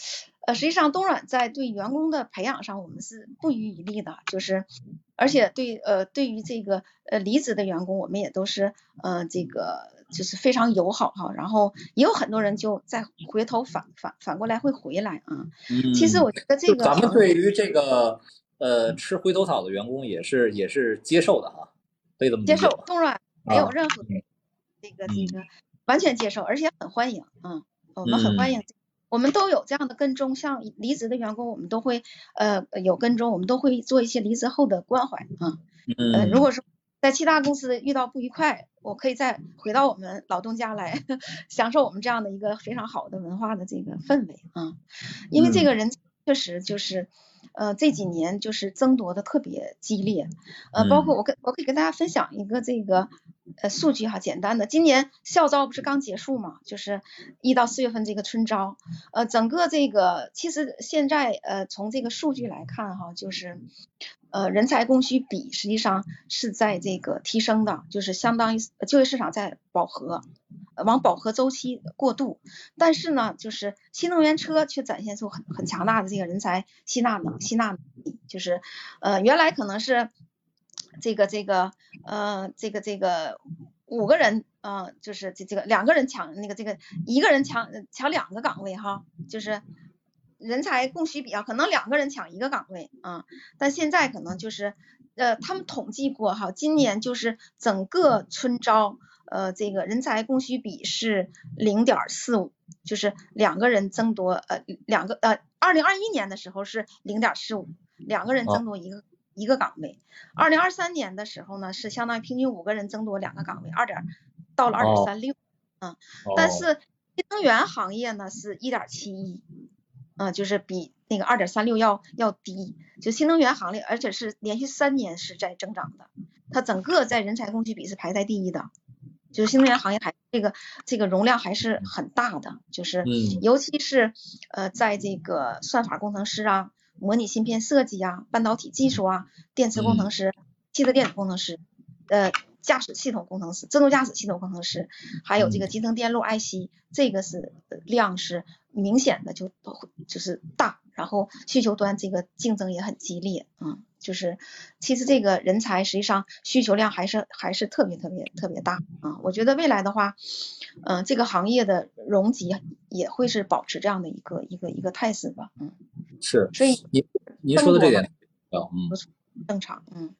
呃，实际上东软在对员工的培养上，我们是不遗余力的，就是而且对呃对于这个呃离职的员工，我们也都是呃这个就是非常友好哈，然后也有很多人就再回头反反反过来会回来啊。嗯。其实我觉得这个咱们对于这个呃吃回头草的员工也是也是接受的哈，可以这么接受东软没有任何这个这个完全接受，而且很欢迎嗯，我们很欢迎。我们都有这样的跟踪，像离职的员工，我们都会呃有跟踪，我们都会做一些离职后的关怀啊。嗯。如果说在其他公司遇到不愉快，我可以再回到我们老东家来，享受我们这样的一个非常好的文化的这个氛围啊。因为这个人确实就是呃这几年就是争夺的特别激烈，呃，包括我跟我可以跟大家分享一个这个。呃，数据哈，简单的，今年校招不是刚结束嘛，就是一到四月份这个春招，呃，整个这个其实现在呃从这个数据来看哈，就是呃人才供需比实际上是在这个提升的，就是相当于就业市场在饱和，往饱和周期过渡，但是呢，就是新能源车却展现出很很强大的这个人才吸纳能吸纳能力，就是呃原来可能是。这个这个呃这个这个五个人呃就是这这个两个人抢那个这个一个人抢抢两个岗位哈，就是人才供需比啊，可能两个人抢一个岗位啊，但现在可能就是呃他们统计过哈，今年就是整个春招呃这个人才供需比是零点四五，就是两个人争夺呃两个呃二零二一年的时候是零点四五，两个人争夺一个。一个岗位，二零二三年的时候呢，是相当于平均五个人争夺两个岗位，二点到了二点三六，嗯，但是新能源行业呢是一点七一，嗯，就是比那个二点三六要要低，就新能源行业，而且是连续三年是在增长的，它整个在人才供需比是排在第一的，就是新能源行业还这个这个容量还是很大的，就是尤其是呃在这个算法工程师啊。模拟芯片设计啊，半导体技术啊，电池工程师、汽车电子工程师，呃，驾驶系统工程师、自动驾驶系统工程师，还有这个集成电路 IC，这个是量是明显的就就是大，然后需求端这个竞争也很激烈嗯，就是其实这个人才实际上需求量还是还是特别特别特别大啊，我觉得未来的话，嗯，这个行业的容积也会是保持这样的一个一个一个态势吧，嗯。是，所以您您说的这点，嗯，正常，嗯，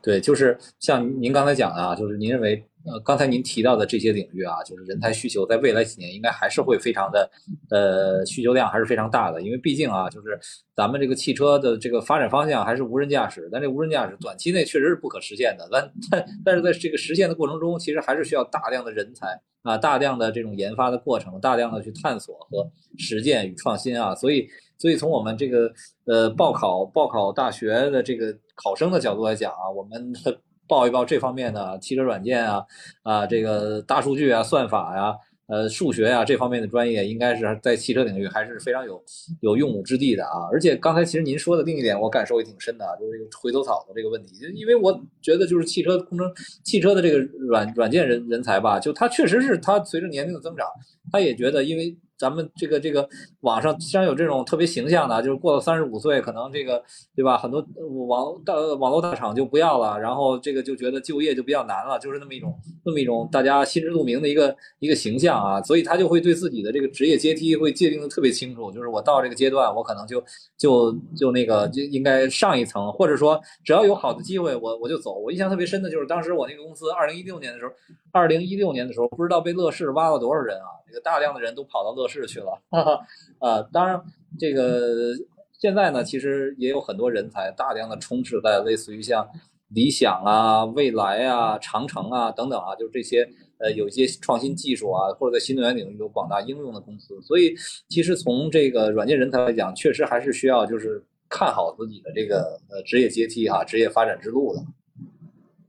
对，就是像您刚才讲的啊，就是您认为呃，刚才您提到的这些领域啊，就是人才需求，在未来几年应该还是会非常的，呃，需求量还是非常大的。因为毕竟啊，就是咱们这个汽车的这个发展方向还是无人驾驶，但这无人驾驶短期内确实是不可实现的。但但但是在这个实现的过程中，其实还是需要大量的人才啊，大量的这种研发的过程，大量的去探索和实践与创新啊。所以所以从我们这个呃报考报考大学的这个考生的角度来讲啊，我们的。报一报这方面的汽车软件啊，啊，这个大数据啊、算法呀、呃、数学呀这方面的专业，应该是在汽车领域还是非常有有用武之地的啊。而且刚才其实您说的另一点，我感受也挺深的，就是这个回头草的这个问题。就因为我觉得，就是汽车工程、汽车的这个软软件人人才吧，就他确实是他随着年龄的增长，他也觉得因为。咱们这个这个网上经常有这种特别形象的，就是过了三十五岁，可能这个对吧？很多网大网络大厂就不要了，然后这个就觉得就业就比较难了，就是那么一种那么一种大家心知肚明的一个一个形象啊，所以他就会对自己的这个职业阶梯会界定的特别清楚，就是我到这个阶段，我可能就就就那个就应该上一层，或者说只要有好的机会，我我就走。我印象特别深的就是当时我那个公司二零一六年的时候，二零一六年的时候，不知道被乐视挖了多少人啊，大量的人都跑到乐。视去了，哈哈，呃，当然，这个现在呢，其实也有很多人才大量的充斥在类似于像理想啊、未来啊、长城啊等等啊，就是这些呃有一些创新技术啊，或者在新能源领域有广大应用的公司。所以，其实从这个软件人才来讲，确实还是需要就是看好自己的这个呃职业阶梯哈，职业发展之路的。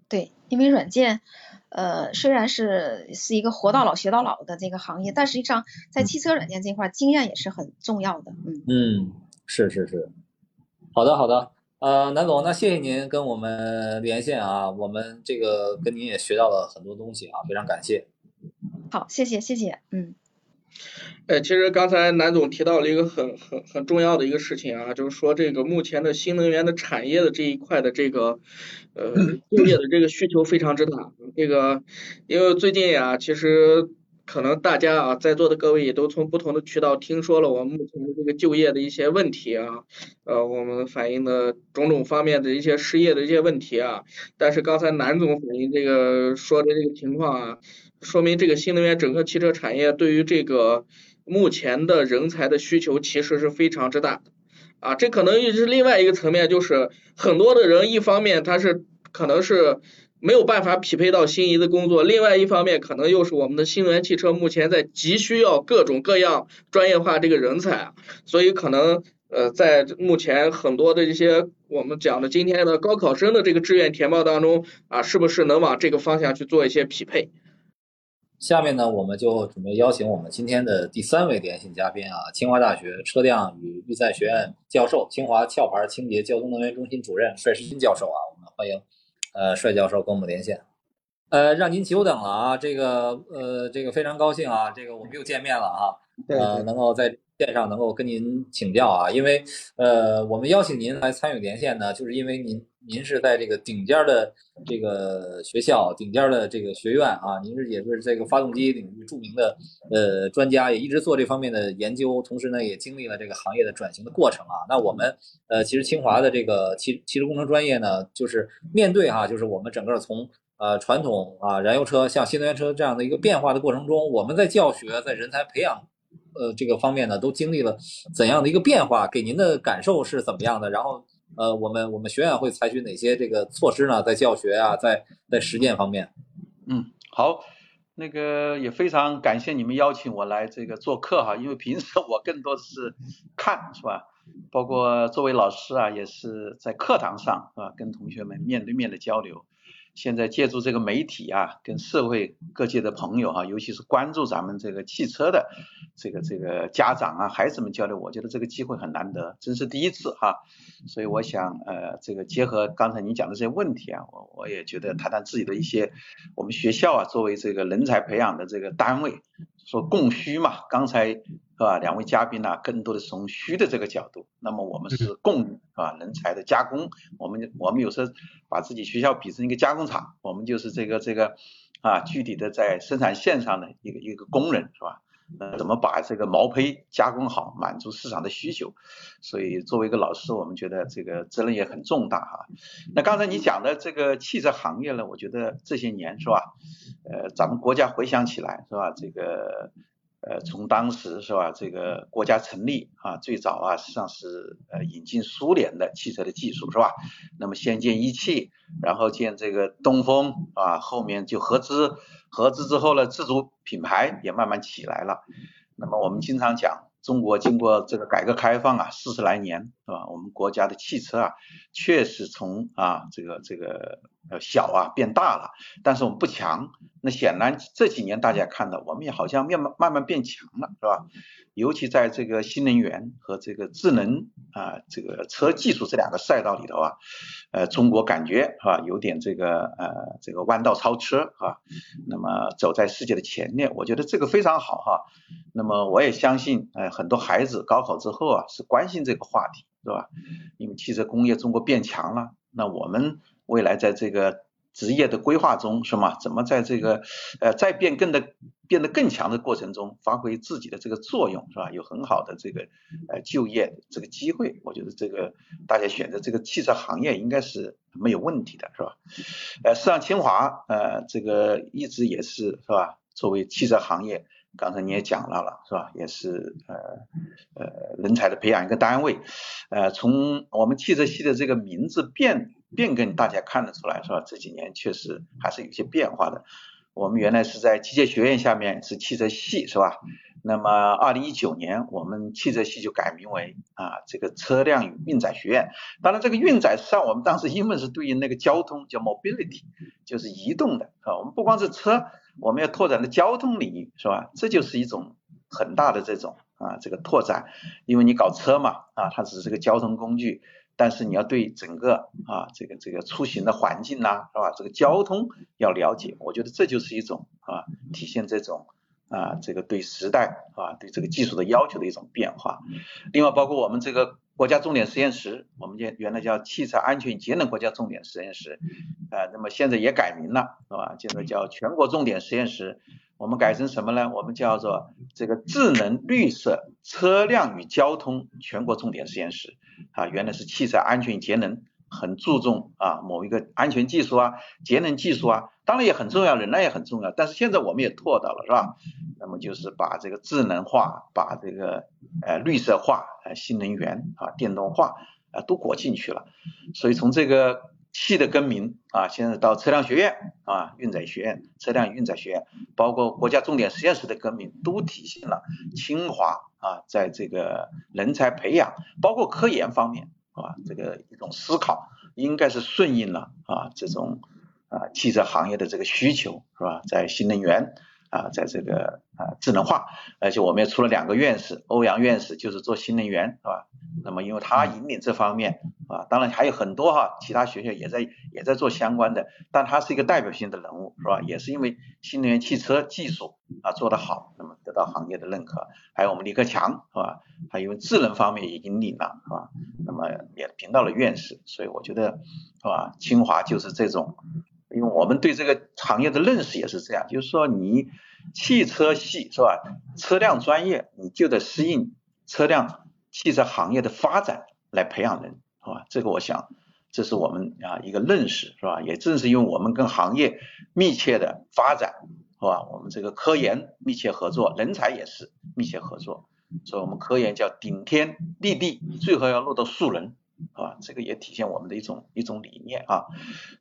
对，因为软件。呃，虽然是是一个活到老学到老的这个行业，但实际上在汽车软件这块，经验也是很重要的。嗯嗯，是是是，好的好的，呃，南总，那谢谢您跟我们连线啊，我们这个跟您也学到了很多东西啊，非常感谢。好，谢谢谢谢，嗯。哎，其实刚才南总提到了一个很很很重要的一个事情啊，就是说这个目前的新能源的产业的这一块的这个呃就业的这个需求非常之大。这个因为最近呀，其实可能大家啊在座的各位也都从不同的渠道听说了我们目前的这个就业的一些问题啊，呃，我们反映的种种方面的一些失业的一些问题啊。但是刚才南总反映这个说的这个情况啊，说明这个新能源整个汽车产业对于这个。目前的人才的需求其实是非常之大的，啊，这可能又是另外一个层面，就是很多的人一方面他是可能是没有办法匹配到心仪的工作，另外一方面可能又是我们的新能源汽车目前在急需要各种各样专业化这个人才，所以可能呃在目前很多的这些我们讲的今天的高考生的这个志愿填报当中啊，是不是能往这个方向去做一些匹配？下面呢，我们就准备邀请我们今天的第三位连线嘉宾啊，清华大学车辆与预赛学院教授、清华壳牌清洁交通能源中心主任帅世新教授啊，我们欢迎呃帅教授跟我们连线。呃，让您久等了啊，这个呃这个非常高兴啊，这个我们又见面了啊，呃，能够在线上能够跟您请教啊，因为呃我们邀请您来参与连线呢，就是因为您。您是在这个顶尖的这个学校、顶尖的这个学院啊，您是也是这个发动机领域著名的呃专家，也一直做这方面的研究，同时呢也经历了这个行业的转型的过程啊。那我们呃其实清华的这个汽汽车工程专业呢，就是面对哈，就是我们整个从呃传统啊燃油车向新能源车这样的一个变化的过程中，我们在教学、在人才培养呃这个方面呢，都经历了怎样的一个变化？给您的感受是怎么样的？然后。呃，我们我们学院会采取哪些这个措施呢？在教学啊，在在实践方面。嗯，好，那个也非常感谢你们邀请我来这个做客哈，因为平时 我更多的是看，是吧？包括作为老师啊，也是在课堂上啊，跟同学们面对面的交流。现在借助这个媒体啊，跟社会各界的朋友哈，尤其是关注咱们这个汽车的这个这个家长啊、孩子们交流，我觉得这个机会很难得，真是第一次哈。所以我想呃，这个结合刚才您讲的这些问题啊，我我也觉得谈谈自己的一些我们学校啊，作为这个人才培养的这个单位，说供需嘛，刚才。是吧？两位嘉宾呢，更多的是从需的这个角度，那么我们是供是吧？人才的加工，我们我们有时候把自己学校比成一个加工厂，我们就是这个这个啊，具体的在生产线上的一个一个工人是吧？呃，怎么把这个毛坯加工好，满足市场的需求？所以作为一个老师，我们觉得这个责任也很重大哈。那刚才你讲的这个汽车行业呢，我觉得这些年是吧？呃，咱们国家回想起来是吧？这个。呃，从当时是吧，这个国家成立啊，最早啊，实际上是呃引进苏联的汽车的技术是吧？那么先建一汽，然后建这个东风啊，后面就合资，合资之后呢，自主品牌也慢慢起来了。那么我们经常讲。中国经过这个改革开放啊，四十来年，是吧？我们国家的汽车啊，确实从啊这个这个呃小啊变大了，但是我们不强。那显然这几年大家看到，我们也好像慢慢慢慢变强了，是吧？尤其在这个新能源和这个智能啊这个车技术这两个赛道里头啊，呃，中国感觉是吧，有点这个呃这个弯道超车啊，那么走在世界的前列，我觉得这个非常好哈。那么我也相信，呃。很多孩子高考之后啊，是关心这个话题，是吧？因为汽车工业中国变强了，那我们未来在这个职业的规划中，是吗？怎么在这个呃在变更的变得更强的过程中，发挥自己的这个作用，是吧？有很好的这个呃就业这个机会，我觉得这个大家选择这个汽车行业应该是没有问题的，是吧？呃，实际上清华呃这个一直也是是吧？作为汽车行业。刚才你也讲到了，是吧？也是呃呃人才的培养一个单位，呃，从我们汽车系的这个名字变变更，大家看得出来，是吧？这几年确实还是有些变化的。我们原来是在机械学院下面是汽车系，是吧？那么二零一九年我们汽车系就改名为啊这个车辆与运载学院。当然这个运载实际上我们当时英文是对应那个交通叫 mobility，就是移动的，是吧？我们不光是车。我们要拓展的交通领域是吧？这就是一种很大的这种啊这个拓展，因为你搞车嘛啊，它只是个交通工具，但是你要对整个啊这个这个出行的环境呐是吧？这个交通要了解，我觉得这就是一种啊体现这种啊这个对时代啊对这个技术的要求的一种变化。另外包括我们这个。国家重点实验室，我们原原来叫汽车安全节能国家重点实验室，啊，那么现在也改名了，是吧？现在叫全国重点实验室。我们改成什么呢？我们叫做这个智能绿色车辆与交通全国重点实验室。啊，原来是汽车安全节能，很注重啊某一个安全技术啊、节能技术啊，当然也很重要，仍然也很重要。但是现在我们也做到了，是吧？那么就是把这个智能化，把这个呃绿色化，呃新能源啊电动化啊都裹进去了。所以从这个系的更名啊，现在到车辆学院啊运载学院、车辆运载学院，包括国家重点实验室的更名，都体现了清华啊在这个人才培养，包括科研方面啊这个一种思考，应该是顺应了啊这种啊汽车行业的这个需求，是吧？在新能源。啊，在这个啊智能化，而且我们也出了两个院士，欧阳院士就是做新能源，是吧？那么因为他引领这方面啊，当然还有很多哈，其他学校也在也在做相关的，但他是一个代表性的人物，是吧？也是因为新能源汽车技术啊做得好，那么得到行业的认可。还有我们李克强，是吧？他因为智能方面也引领了，是吧？那么也评到了院士，所以我觉得，是吧？清华就是这种。因为我们对这个行业的认识也是这样，就是说你汽车系是吧，车辆专业你就得适应车辆汽车行业的发展来培养人，是吧？这个我想这是我们啊一个认识，是吧？也正是因为我们跟行业密切的发展，是吧？我们这个科研密切合作，人才也是密切合作，所以我们科研叫顶天立地，最后要落到树人。啊，这个也体现我们的一种一种理念啊，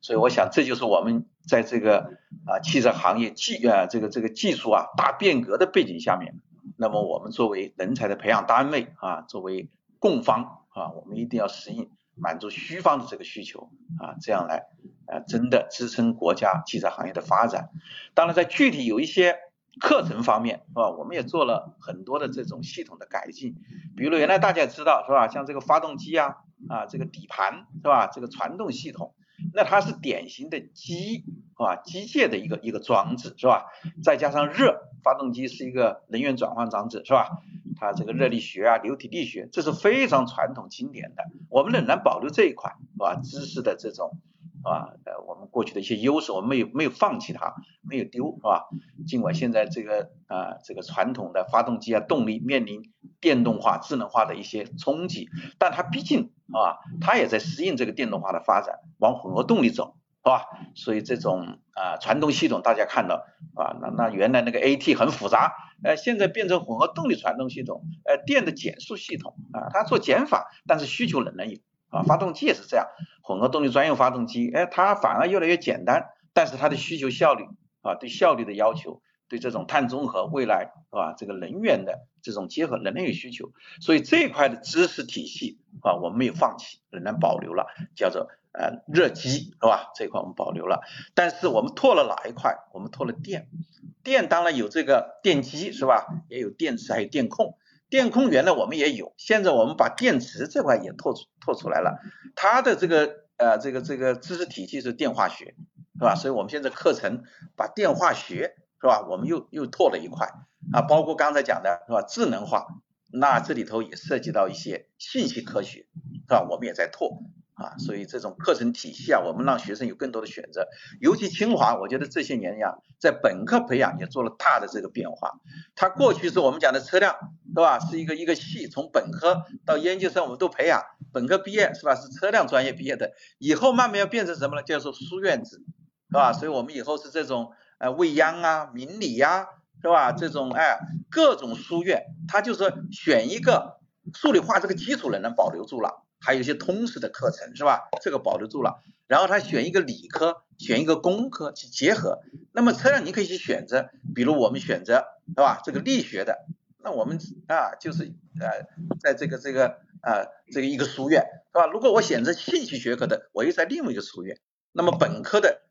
所以我想这就是我们在这个啊汽车行业技啊这个这个技术啊大变革的背景下面，那么我们作为人才的培养单位啊，作为供方啊，我们一定要适应满足需方的这个需求啊，这样来啊真的支撑国家汽车行业的发展。当然，在具体有一些。课程方面是吧？我们也做了很多的这种系统的改进，比如原来大家知道是吧？像这个发动机啊啊这个底盘是吧？这个传动系统，那它是典型的机是吧？机械的一个一个装置是吧？再加上热，发动机是一个能源转换装置是吧？它这个热力学啊、流体力学，这是非常传统经典的，我们仍然保留这一块是吧？知识的这种是吧？呃，我们过去的一些优势，我们没有没有放弃它，没有丢，是吧？尽管现在这个啊，这个传统的发动机啊，动力面临电动化、智能化的一些冲击，但它毕竟啊，它也在适应这个电动化的发展，往混合动力走，是吧？所以这种啊，传动系统大家看到啊，那那原来那个 AT 很复杂，呃，现在变成混合动力传动系统，呃，电的减速系统啊，它做减法，但是需求仍然有。啊，发动机也是这样，混合动力专用发动机，哎，它反而越来越简单，但是它的需求效率啊，对效率的要求，对这种碳中和未来是吧，这个能源的这种结合仍然有需求，所以这一块的知识体系啊，我们没有放弃，仍然保留了，叫做呃热机是吧？这一块我们保留了，但是我们拓了哪一块？我们拓了电，电当然有这个电机是吧？也有电池，还有电控。电控原来我们也有，现在我们把电池这块也拓出拓出来了。它的这个呃这个这个知识体系是电化学，是吧？所以我们现在课程把电化学是吧？我们又又拓了一块啊，包括刚才讲的是吧？智能化，那这里头也涉及到一些信息科学，是吧？我们也在拓。啊，所以这种课程体系啊，我们让学生有更多的选择。尤其清华，我觉得这些年呀，在本科培养也做了大的这个变化。它过去是我们讲的车辆，是吧？是一个一个系，从本科到研究生我们都培养。本科毕业是吧？是车辆专业毕业的，以后慢慢要变成什么呢？叫做书院制，是吧？所以我们以后是这种呃未央啊、明理呀，是吧？这种哎各种书院，它就是选一个数理化这个基础的能保留住了。还有一些通识的课程是吧？这个保留住了，然后他选一个理科，选一个工科去结合。那么车辆你可以去选择，比如我们选择是吧？这个力学的，那我们啊就是呃在这个这个啊这个一个书院是吧？如果我选择信息学科的，我又在另外一个书院。那么本科的，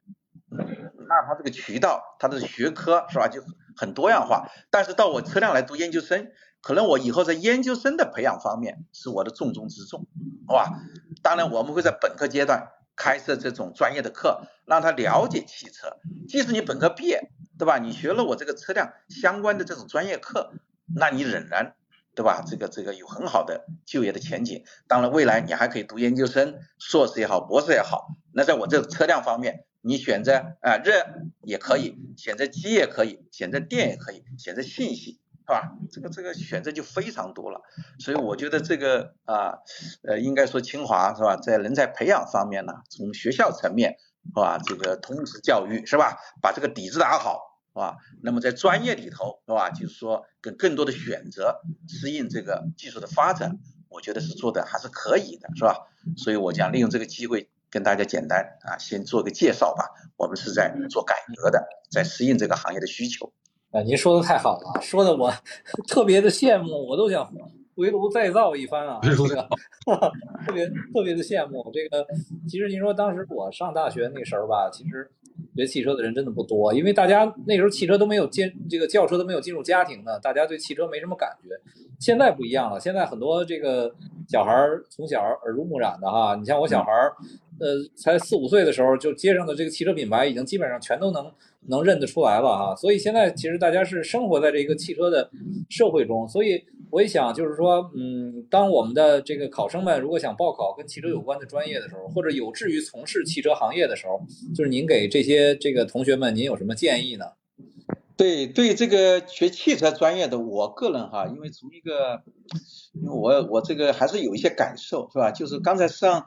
那他这个渠道，他的学科是吧就很多样化。但是到我车辆来读研究生。可能我以后在研究生的培养方面是我的重中之重，好吧？当然我们会在本科阶段开设这种专业的课，让他了解汽车。即使你本科毕业，对吧？你学了我这个车辆相关的这种专业课，那你仍然，对吧？这个这个有很好的就业的前景。当然未来你还可以读研究生，硕士也好，博士也好。那在我这个车辆方面，你选择啊热也可以，选择机也可以，选择电也可以，选择信息。是吧？这个这个选择就非常多了，所以我觉得这个啊，呃，应该说清华是吧，在人才培养方面呢，从学校层面是吧，这个通识教育是吧，把这个底子打好是吧？那么在专业里头是吧，就是说跟更多的选择适应这个技术的发展，我觉得是做的还是可以的，是吧？所以我想利用这个机会跟大家简单啊，先做个介绍吧。我们是在做改革的，在适应这个行业的需求。啊，您说的太好了，说的我 特别的羡慕，我都想回炉再造一番啊，这个特别特别的羡慕。这个其实您说当时我上大学那时候吧，其实学汽车的人真的不多，因为大家那时候汽车都没有进，这个轿车都没有进入家庭呢，大家对汽车没什么感觉。现在不一样了，现在很多这个小孩从小耳濡目染的哈，你像我小孩儿，呃，才四五岁的时候，就街上的这个汽车品牌已经基本上全都能。能认得出来了哈，所以现在其实大家是生活在这个汽车的社会中，所以我一想就是说，嗯，当我们的这个考生们如果想报考跟汽车有关的专业的时候，或者有志于从事汽车行业的时候，就是您给这些这个同学们，您有什么建议呢？对对，这个学汽车专业的，我个人哈，因为从一个，因为我我这个还是有一些感受是吧？就是刚才上。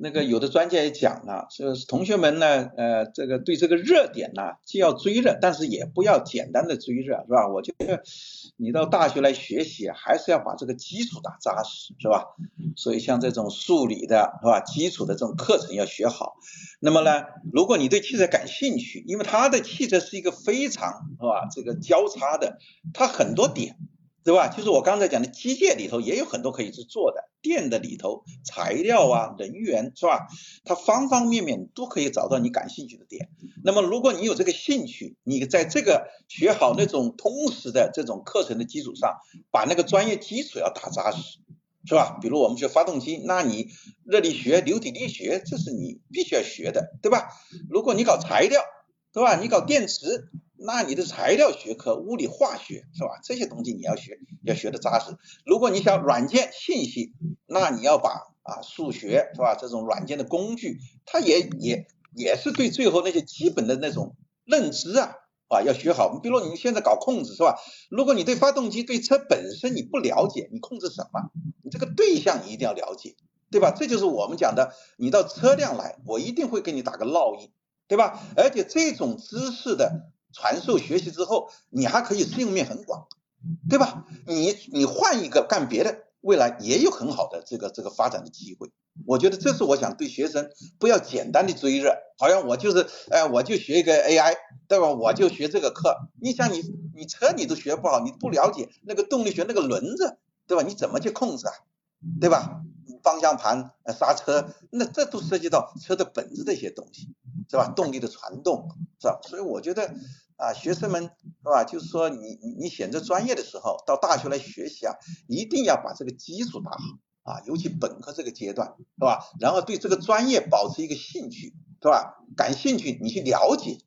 那个有的专家也讲了，说同学们呢，呃，这个对这个热点呢，既要追热，但是也不要简单的追热，是吧？我觉得你到大学来学习，还是要把这个基础打扎实，是吧？所以像这种数理的，是吧？基础的这种课程要学好。那么呢，如果你对汽车感兴趣，因为它的汽车是一个非常，是吧？这个交叉的，它很多点。对吧？就是我刚才讲的机械里头也有很多可以去做的，电的里头材料啊、能源是吧？它方方面面都可以找到你感兴趣的点。那么如果你有这个兴趣，你在这个学好那种通识的这种课程的基础上，把那个专业基础要打扎实，是吧？比如我们学发动机，那你热力学、流体力学，这是你必须要学的，对吧？如果你搞材料，对吧？你搞电池。那你的材料学科、物理化学是吧？这些东西你要学，要学的扎实。如果你想软件信息，那你要把啊数学是吧？这种软件的工具，它也也也是对最后那些基本的那种认知啊啊要学好。比如你现在搞控制是吧？如果你对发动机、对车本身你不了解，你控制什么？你这个对象你一定要了解，对吧？这就是我们讲的，你到车辆来，我一定会给你打个烙印，对吧？而且这种知识的传授学习之后，你还可以适用面很广，对吧？你你换一个干别的。未来也有很好的这个这个发展的机会，我觉得这是我想对学生不要简单的追热，好像我就是哎我就学一个 AI 对吧？我就学这个课，你想你你车你都学不好，你不了解那个动力学那个轮子对吧？你怎么去控制啊？对吧？方向盘、刹车，那这都涉及到车的本质的一些东西，是吧？动力的传动是吧？所以我觉得。啊，学生们是吧？就是说，你你选择专业的时候，到大学来学习啊，一定要把这个基础打好啊，尤其本科这个阶段，是吧？然后对这个专业保持一个兴趣，是吧？感兴趣，你去了解，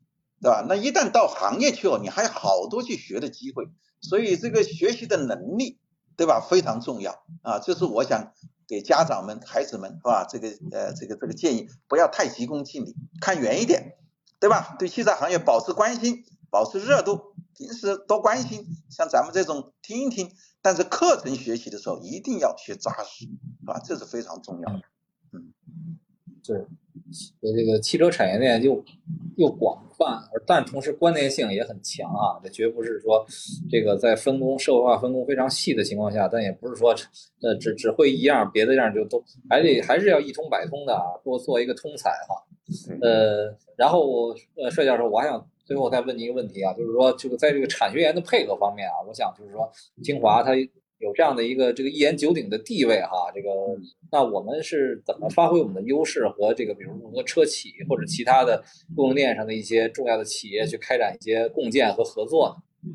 对吧？那一旦到行业去了，你还有好多去学的机会，所以这个学习的能力，对吧？非常重要啊，这是我想给家长们、孩子们，是吧？这个呃，这个这个建议，不要太急功近利，看远一点，对吧？对汽车行业保持关心。保持热度，平时多关心，像咱们这种听一听，但是课程学习的时候一定要学扎实，是吧？这是非常重要的。嗯，是，这个汽车产业链又又广泛，但同时关联性也很强啊。这绝不是说这个在分工社会化分工非常细的情况下，但也不是说呃只只会一样，别的样就都还得还是要一通百通的啊，多做一个通才哈。呃，然后呃，帅教授，我还想。最后再问您一个问题啊，就是说，这个在这个产学研的配合方面啊，我想就是说，清华它有这样的一个这个一言九鼎的地位哈，这个那我们是怎么发挥我们的优势和这个比如和车企或者其他的供应链上的一些重要的企业去开展一些共建和合作呢？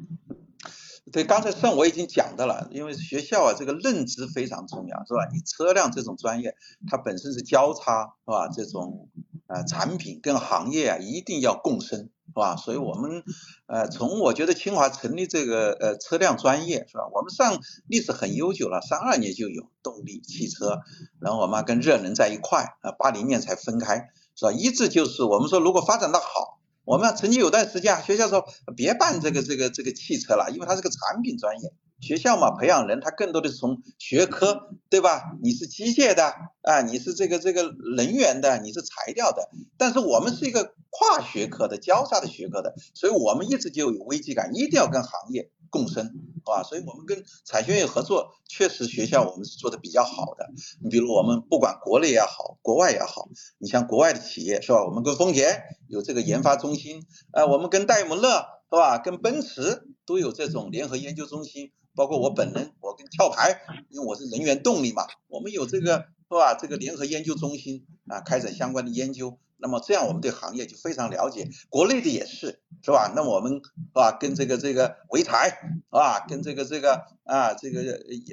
对，刚才算我已经讲到了，因为学校啊，这个认知非常重要，是吧？你车辆这种专业，它本身是交叉，是吧？这种呃产品跟行业啊，一定要共生。是吧？所以我们呃，从我觉得清华成立这个呃车辆专业是吧？我们上历史很悠久了，三二年就有动力汽车，然后我们跟热能在一块啊，八零年才分开是吧？一直就是我们说如果发展的好，我们曾经有段时间学校说别办这个这个这个汽车了，因为它是个产品专业。学校嘛，培养人，他更多的是从学科，对吧？你是机械的啊，你是这个这个能源的，你是材料的。但是我们是一个跨学科的、交叉的学科的，所以我们一直就有危机感，一定要跟行业共生，是吧？所以我们跟产学研合作，确实学校我们是做的比较好的。你比如我们不管国内也好，国外也好，你像国外的企业是吧？我们跟丰田有这个研发中心，呃，我们跟戴姆勒是吧？跟奔驰都有这种联合研究中心。包括我本人，我跟壳牌，因为我是人员动力嘛，我们有这个是吧？这个联合研究中心啊，开展相关的研究。那么这样我们对行业就非常了解，国内的也是是吧？那我们是吧？跟这个这个潍台是吧？跟这个这个啊这个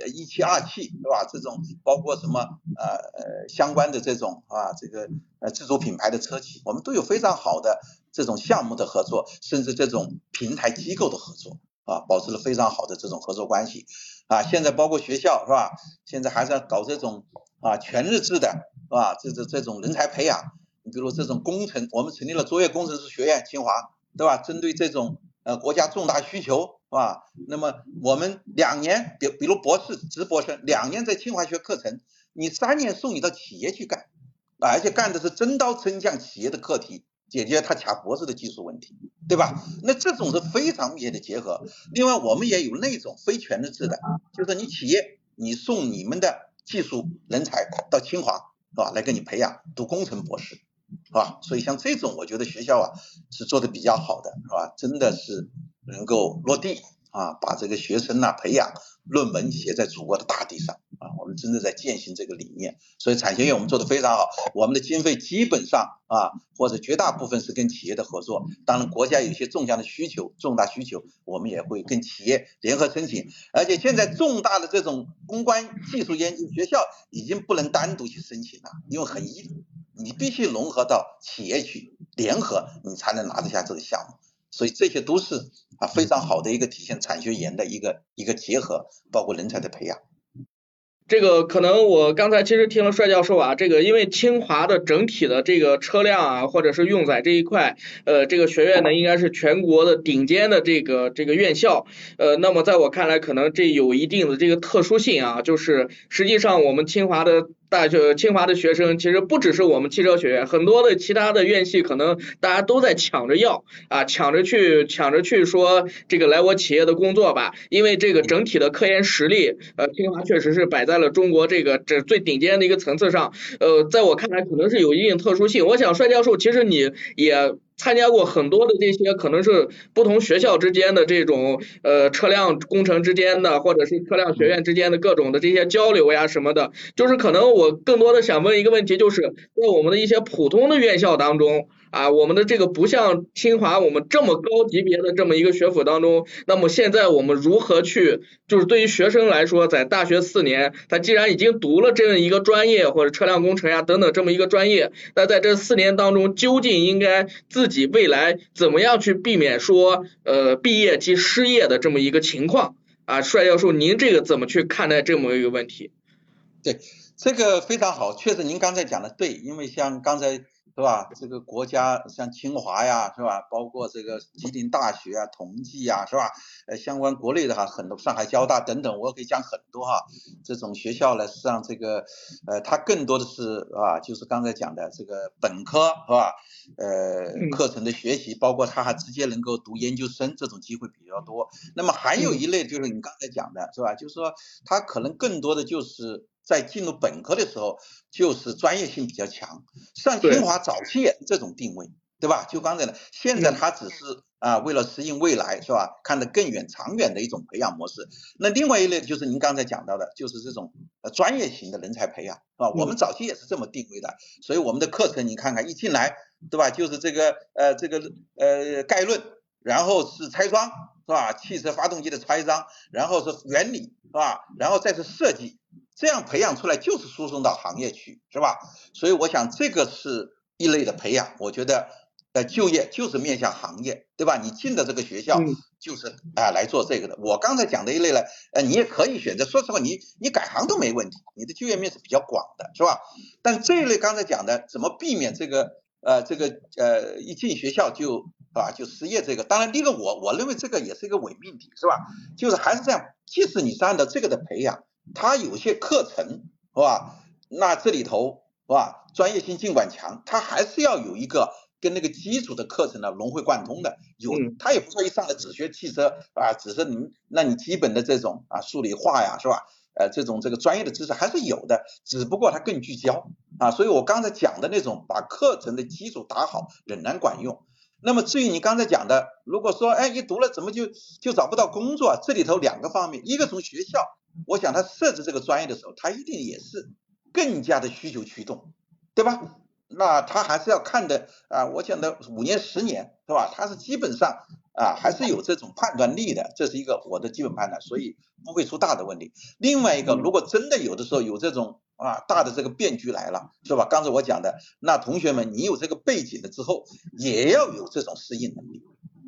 一汽二汽是吧？这种包括什么呃呃相关的这种啊这个呃自主品牌的车企，我们都有非常好的这种项目的合作，甚至这种平台机构的合作。啊，保持了非常好的这种合作关系啊！现在包括学校是吧？现在还在搞这种啊全日制的，是吧？这这这种人才培养，你比如这种工程，我们成立了卓越工程师学院，清华对吧？针对这种呃国家重大需求是吧？那么我们两年，比比如博士、直博生两年在清华学课程，你三年送你到企业去干，而且干的是真刀真枪企业的课题。解决他卡脖子的技术问题，对吧？那这种是非常密切的结合。另外，我们也有那种非全日制的，就是你企业你送你们的技术人才到清华，是吧？来给你培养读工程博士，是吧？所以像这种，我觉得学校啊是做的比较好的，是吧？真的是能够落地啊，把这个学生呐培养，论文写在祖国的大地上。啊，我们真的在践行这个理念，所以产学研我们做的非常好，我们的经费基本上啊，或者绝大部分是跟企业的合作。当然，国家有些重项的需求、重大需求，我们也会跟企业联合申请。而且现在重大的这种攻关技术研究学校已经不能单独去申请了，因为很一，你必须融合到企业去联合，你才能拿得下这个项目。所以这些都是啊非常好的一个体现产学研的一个一个结合，包括人才的培养。这个可能我刚才其实听了帅教授啊，这个因为清华的整体的这个车辆啊，或者是用载这一块，呃，这个学院呢应该是全国的顶尖的这个这个院校，呃，那么在我看来，可能这有一定的这个特殊性啊，就是实际上我们清华的。大学清华的学生其实不只是我们汽车学院，很多的其他的院系可能大家都在抢着要啊，抢着去抢着去说这个来我企业的工作吧，因为这个整体的科研实力，呃，清华确实是摆在了中国这个这最顶尖的一个层次上，呃，在我看来可能是有一定特殊性。我想帅教授其实你也。参加过很多的这些，可能是不同学校之间的这种呃车辆工程之间的，或者是车辆学院之间的各种的这些交流呀什么的，就是可能我更多的想问一个问题，就是在我们的一些普通的院校当中。啊，我们的这个不像清华，我们这么高级别的这么一个学府当中，那么现在我们如何去，就是对于学生来说，在大学四年，他既然已经读了这样一个专业或者车辆工程呀等等这么一个专业，那在这四年当中，究竟应该自己未来怎么样去避免说呃毕业即失业的这么一个情况？啊，帅教授，您这个怎么去看待这么一个问题？对，这个非常好，确实您刚才讲的对，因为像刚才。是吧？这个国家像清华呀，是吧？包括这个吉林大学啊、同济呀，是吧？呃，相关国内的哈，很多上海交大等等，我可以讲很多哈。这种学校呢，实际上这个呃，它更多的是啊，就是刚才讲的这个本科是吧？呃，课程的学习，包括他还直接能够读研究生，这种机会比较多。那么还有一类就是你刚才讲的是吧？就是说他可能更多的就是。在进入本科的时候，就是专业性比较强。像清华早期也是这种定位，对吧？就刚才的，现在他只是啊，为了适应未来，是吧？看得更远、长远的一种培养模式。那另外一类就是您刚才讲到的，就是这种呃专业型的人才培养，是吧？我们早期也是这么定位的。所以我们的课程你看看，一进来，对吧？就是这个呃这个呃概论，然后是拆装，是吧？汽车发动机的拆装，然后是原理，是吧？然后再是设计。这样培养出来就是输送到行业去，是吧？所以我想这个是一类的培养，我觉得呃就业就是面向行业，对吧？你进的这个学校就是啊来做这个的。我刚才讲的一类呢，呃你也可以选择，说实话你你改行都没问题，你的就业面是比较广的，是吧？但这一类刚才讲的怎么避免这个呃这个呃一进学校就啊就失业这个，当然第一个我我认为这个也是一个伪命题，是吧？就是还是这样，即使你是按照这个的培养。它有些课程是吧？那这里头是吧？专业性尽管强，它还是要有一个跟那个基础的课程呢融会贯通的。有，它也不说一上来只学汽车啊，只是你，那你基本的这种啊数理化呀，是吧？呃，这种这个专业的知识还是有的，只不过它更聚焦啊。所以我刚才讲的那种把课程的基础打好，仍然管用。那么至于你刚才讲的，如果说哎一读了怎么就就找不到工作？这里头两个方面，一个从学校。我想他设置这个专业的时候，他一定也是更加的需求驱动，对吧？那他还是要看的啊，我讲的五年十年，是吧？他是基本上啊还是有这种判断力的，这是一个我的基本判断，所以不会出大的问题。另外一个，如果真的有的时候有这种啊大的这个变局来了，是吧？刚才我讲的，那同学们你有这个背景了之后，也要有这种适应能力，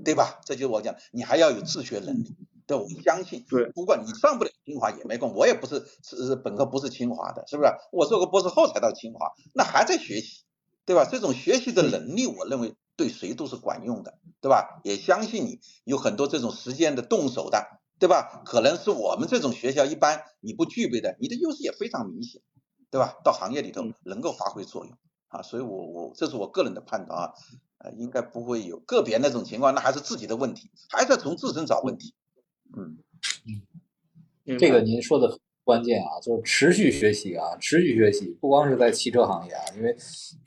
对吧？这就是我讲，你还要有自学能力。对，我相信。对，不过你上不了清华也没空，我也不是是本科不是清华的，是不是？我做个博士后才到清华，那还在学习，对吧？这种学习的能力，我认为对谁都是管用的，对吧？也相信你有很多这种实践的动手的，对吧？可能是我们这种学校一般你不具备的，你的优势也非常明显，对吧？到行业里头能够发挥作用啊，所以我我这是我个人的判断啊，呃，应该不会有个别那种情况，那还是自己的问题，还是要从自身找问题。嗯嗯，这个您说的关键啊，就是持续学习啊，持续学习，不光是在汽车行业啊，因为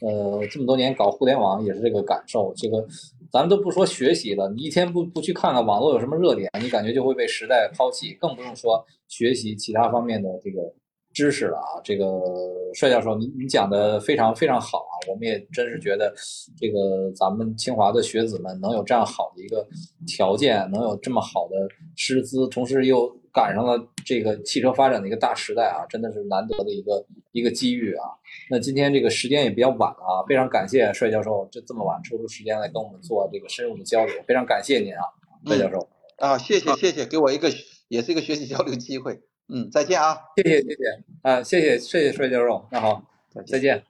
呃这么多年搞互联网也是这个感受。这个咱们都不说学习了，你一天不不去看看网络有什么热点，你感觉就会被时代抛弃，更不用说学习其他方面的这个。知识了啊，这个帅教授，您您讲的非常非常好啊，我们也真是觉得，这个咱们清华的学子们能有这样好的一个条件，能有这么好的师资，同时又赶上了这个汽车发展的一个大时代啊，真的是难得的一个一个机遇啊。那今天这个时间也比较晚啊，非常感谢帅教授这这么晚抽出时间来跟我们做这个深入的交流，非常感谢您啊，帅教授啊，谢谢谢谢，给我一个也是一个学习交流机会。嗯，再见啊！谢谢谢谢啊，谢谢谢谢帅教授，那好，再见。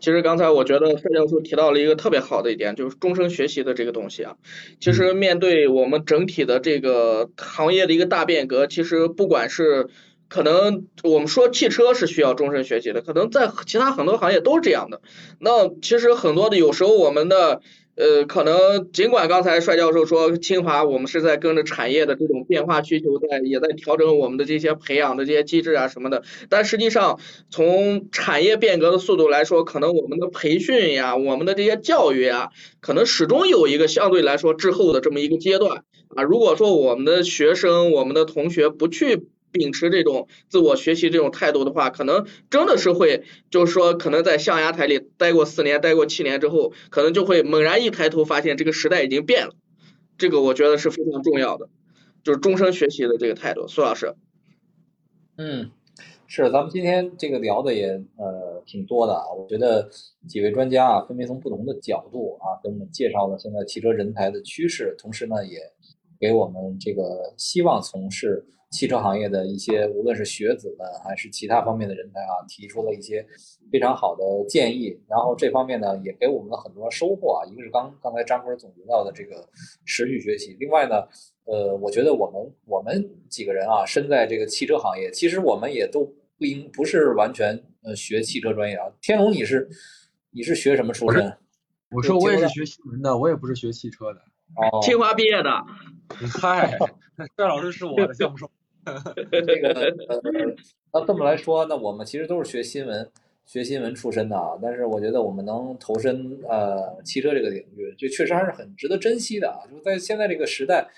其实刚才我觉得帅教授提到了一个特别好的一点，就是终身学习的这个东西啊。其实面对我们整体的这个行业的一个大变革，其实不管是可能我们说汽车是需要终身学习的，可能在其他很多行业都是这样的。那其实很多的有时候我们的。呃，可能尽管刚才帅教授说清华我们是在跟着产业的这种变化需求在，也在调整我们的这些培养的这些机制啊什么的，但实际上从产业变革的速度来说，可能我们的培训呀，我们的这些教育呀，可能始终有一个相对来说滞后的这么一个阶段啊。如果说我们的学生、我们的同学不去。秉持这种自我学习这种态度的话，可能真的是会，就是说，可能在象牙塔里待过四年、待过七年之后，可能就会猛然一抬头发现这个时代已经变了。这个我觉得是非常重要的，就是终身学习的这个态度。苏老师，嗯，是，咱们今天这个聊的也呃挺多的啊。我觉得几位专家啊，分别从不同的角度啊，给我们介绍了现在汽车人才的趋势，同时呢，也给我们这个希望从事。汽车行业的一些，无论是学子们还是其他方面的人才啊，提出了一些非常好的建议。然后这方面呢，也给我们了很多收获啊。一个是刚刚才张哥总结到的这个持续学习，另外呢，呃，我觉得我们我们几个人啊，身在这个汽车行业，其实我们也都不应不是完全呃学汽车专业啊。天龙，你是你是学什么出身？我说我也是学新闻的，我也不是学汽车的。哦，清华毕业的。嗨，帅老师是我的项目授。这个呃，那这么来说，那我们其实都是学新闻、学新闻出身的啊。但是我觉得我们能投身呃汽车这个领域，就确实还是很值得珍惜的啊。就是在现在这个时代，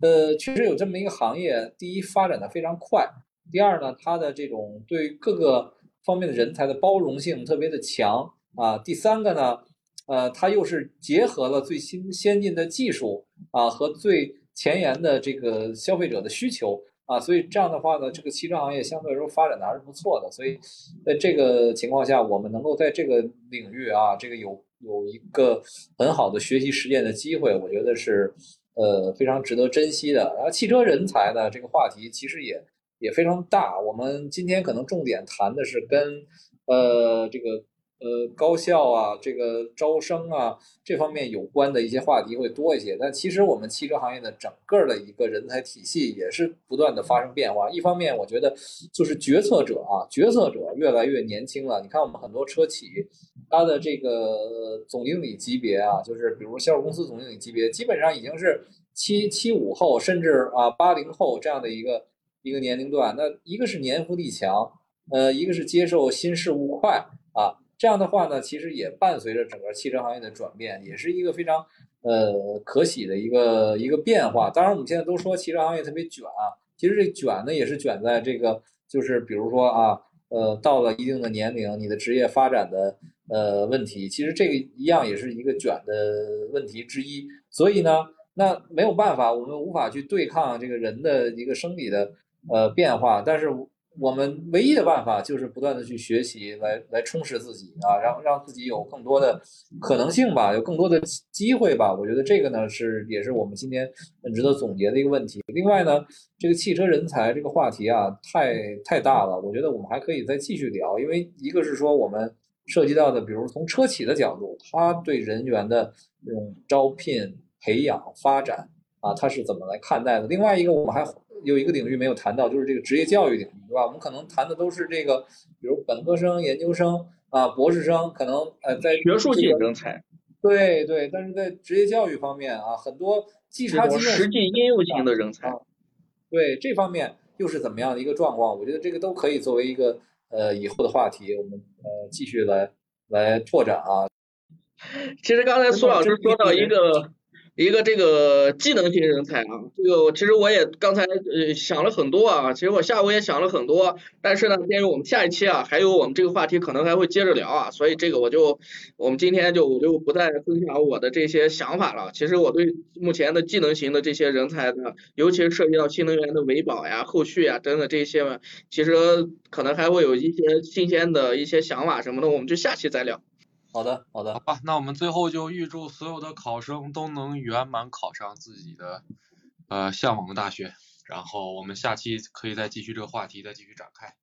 呃，确实有这么一个行业，第一发展的非常快，第二呢，它的这种对各个方面的人才的包容性特别的强啊。第三个呢，呃，它又是结合了最新先进的技术啊和最前沿的这个消费者的需求。啊，所以这样的话呢，这个汽车行业相对来说发展的还是不错的。所以在这个情况下，我们能够在这个领域啊，这个有有一个很好的学习实践的机会，我觉得是呃非常值得珍惜的。然后汽车人才呢，这个话题其实也也非常大。我们今天可能重点谈的是跟呃这个。呃，高校啊，这个招生啊，这方面有关的一些话题会多一些。但其实我们汽车行业的整个的一个人才体系也是不断的发生变化。一方面，我觉得就是决策者啊，决策者越来越年轻了。你看我们很多车企，它的这个总经理级别啊，就是比如销售公司总经理级别，基本上已经是七七五后，甚至啊八零后这样的一个一个年龄段。那一个是年富力强，呃，一个是接受新事物快啊。这样的话呢，其实也伴随着整个汽车行业的转变，也是一个非常呃可喜的一个一个变化。当然，我们现在都说汽车行业特别卷啊，其实这卷呢也是卷在这个，就是比如说啊，呃，到了一定的年龄，你的职业发展的呃问题，其实这个一样也是一个卷的问题之一。所以呢，那没有办法，我们无法去对抗这个人的一个生理的呃变化，但是。我们唯一的办法就是不断的去学习，来来充实自己啊，让让自己有更多的可能性吧，有更多的机会吧。我觉得这个呢是也是我们今天很值得总结的一个问题。另外呢，这个汽车人才这个话题啊，太太大了，我觉得我们还可以再继续聊。因为一个是说我们涉及到的，比如从车企的角度，他对人员的这种招聘、培养、发展啊，他是怎么来看待的？另外一个，我们还。有一个领域没有谈到，就是这个职业教育领域，对吧？我们可能谈的都是这个，比如本科生、研究生啊、博士生，可能呃在学术性人才。对对，但是在职业教育方面啊，很多即插即用、实际应用型的人才。对这方面又是怎么样的一个状况？我觉得这个都可以作为一个呃以后的话题，我们呃继续来来拓展啊。其实刚才苏老师说到一个。一个这个技能型人才啊，这个其实我也刚才呃想了很多啊，其实我下午也想了很多，但是呢，鉴于我们下一期啊，还有我们这个话题可能还会接着聊啊，所以这个我就我们今天就我就不再分享我的这些想法了。其实我对目前的技能型的这些人才的，尤其是涉及到新能源的维保呀、后续呀等等这些，其实可能还会有一些新鲜的一些想法什么的，我们就下期再聊。好的，好的，好吧，那我们最后就预祝所有的考生都能圆满考上自己的呃向往的大学。然后我们下期可以再继续这个话题，再继续展开。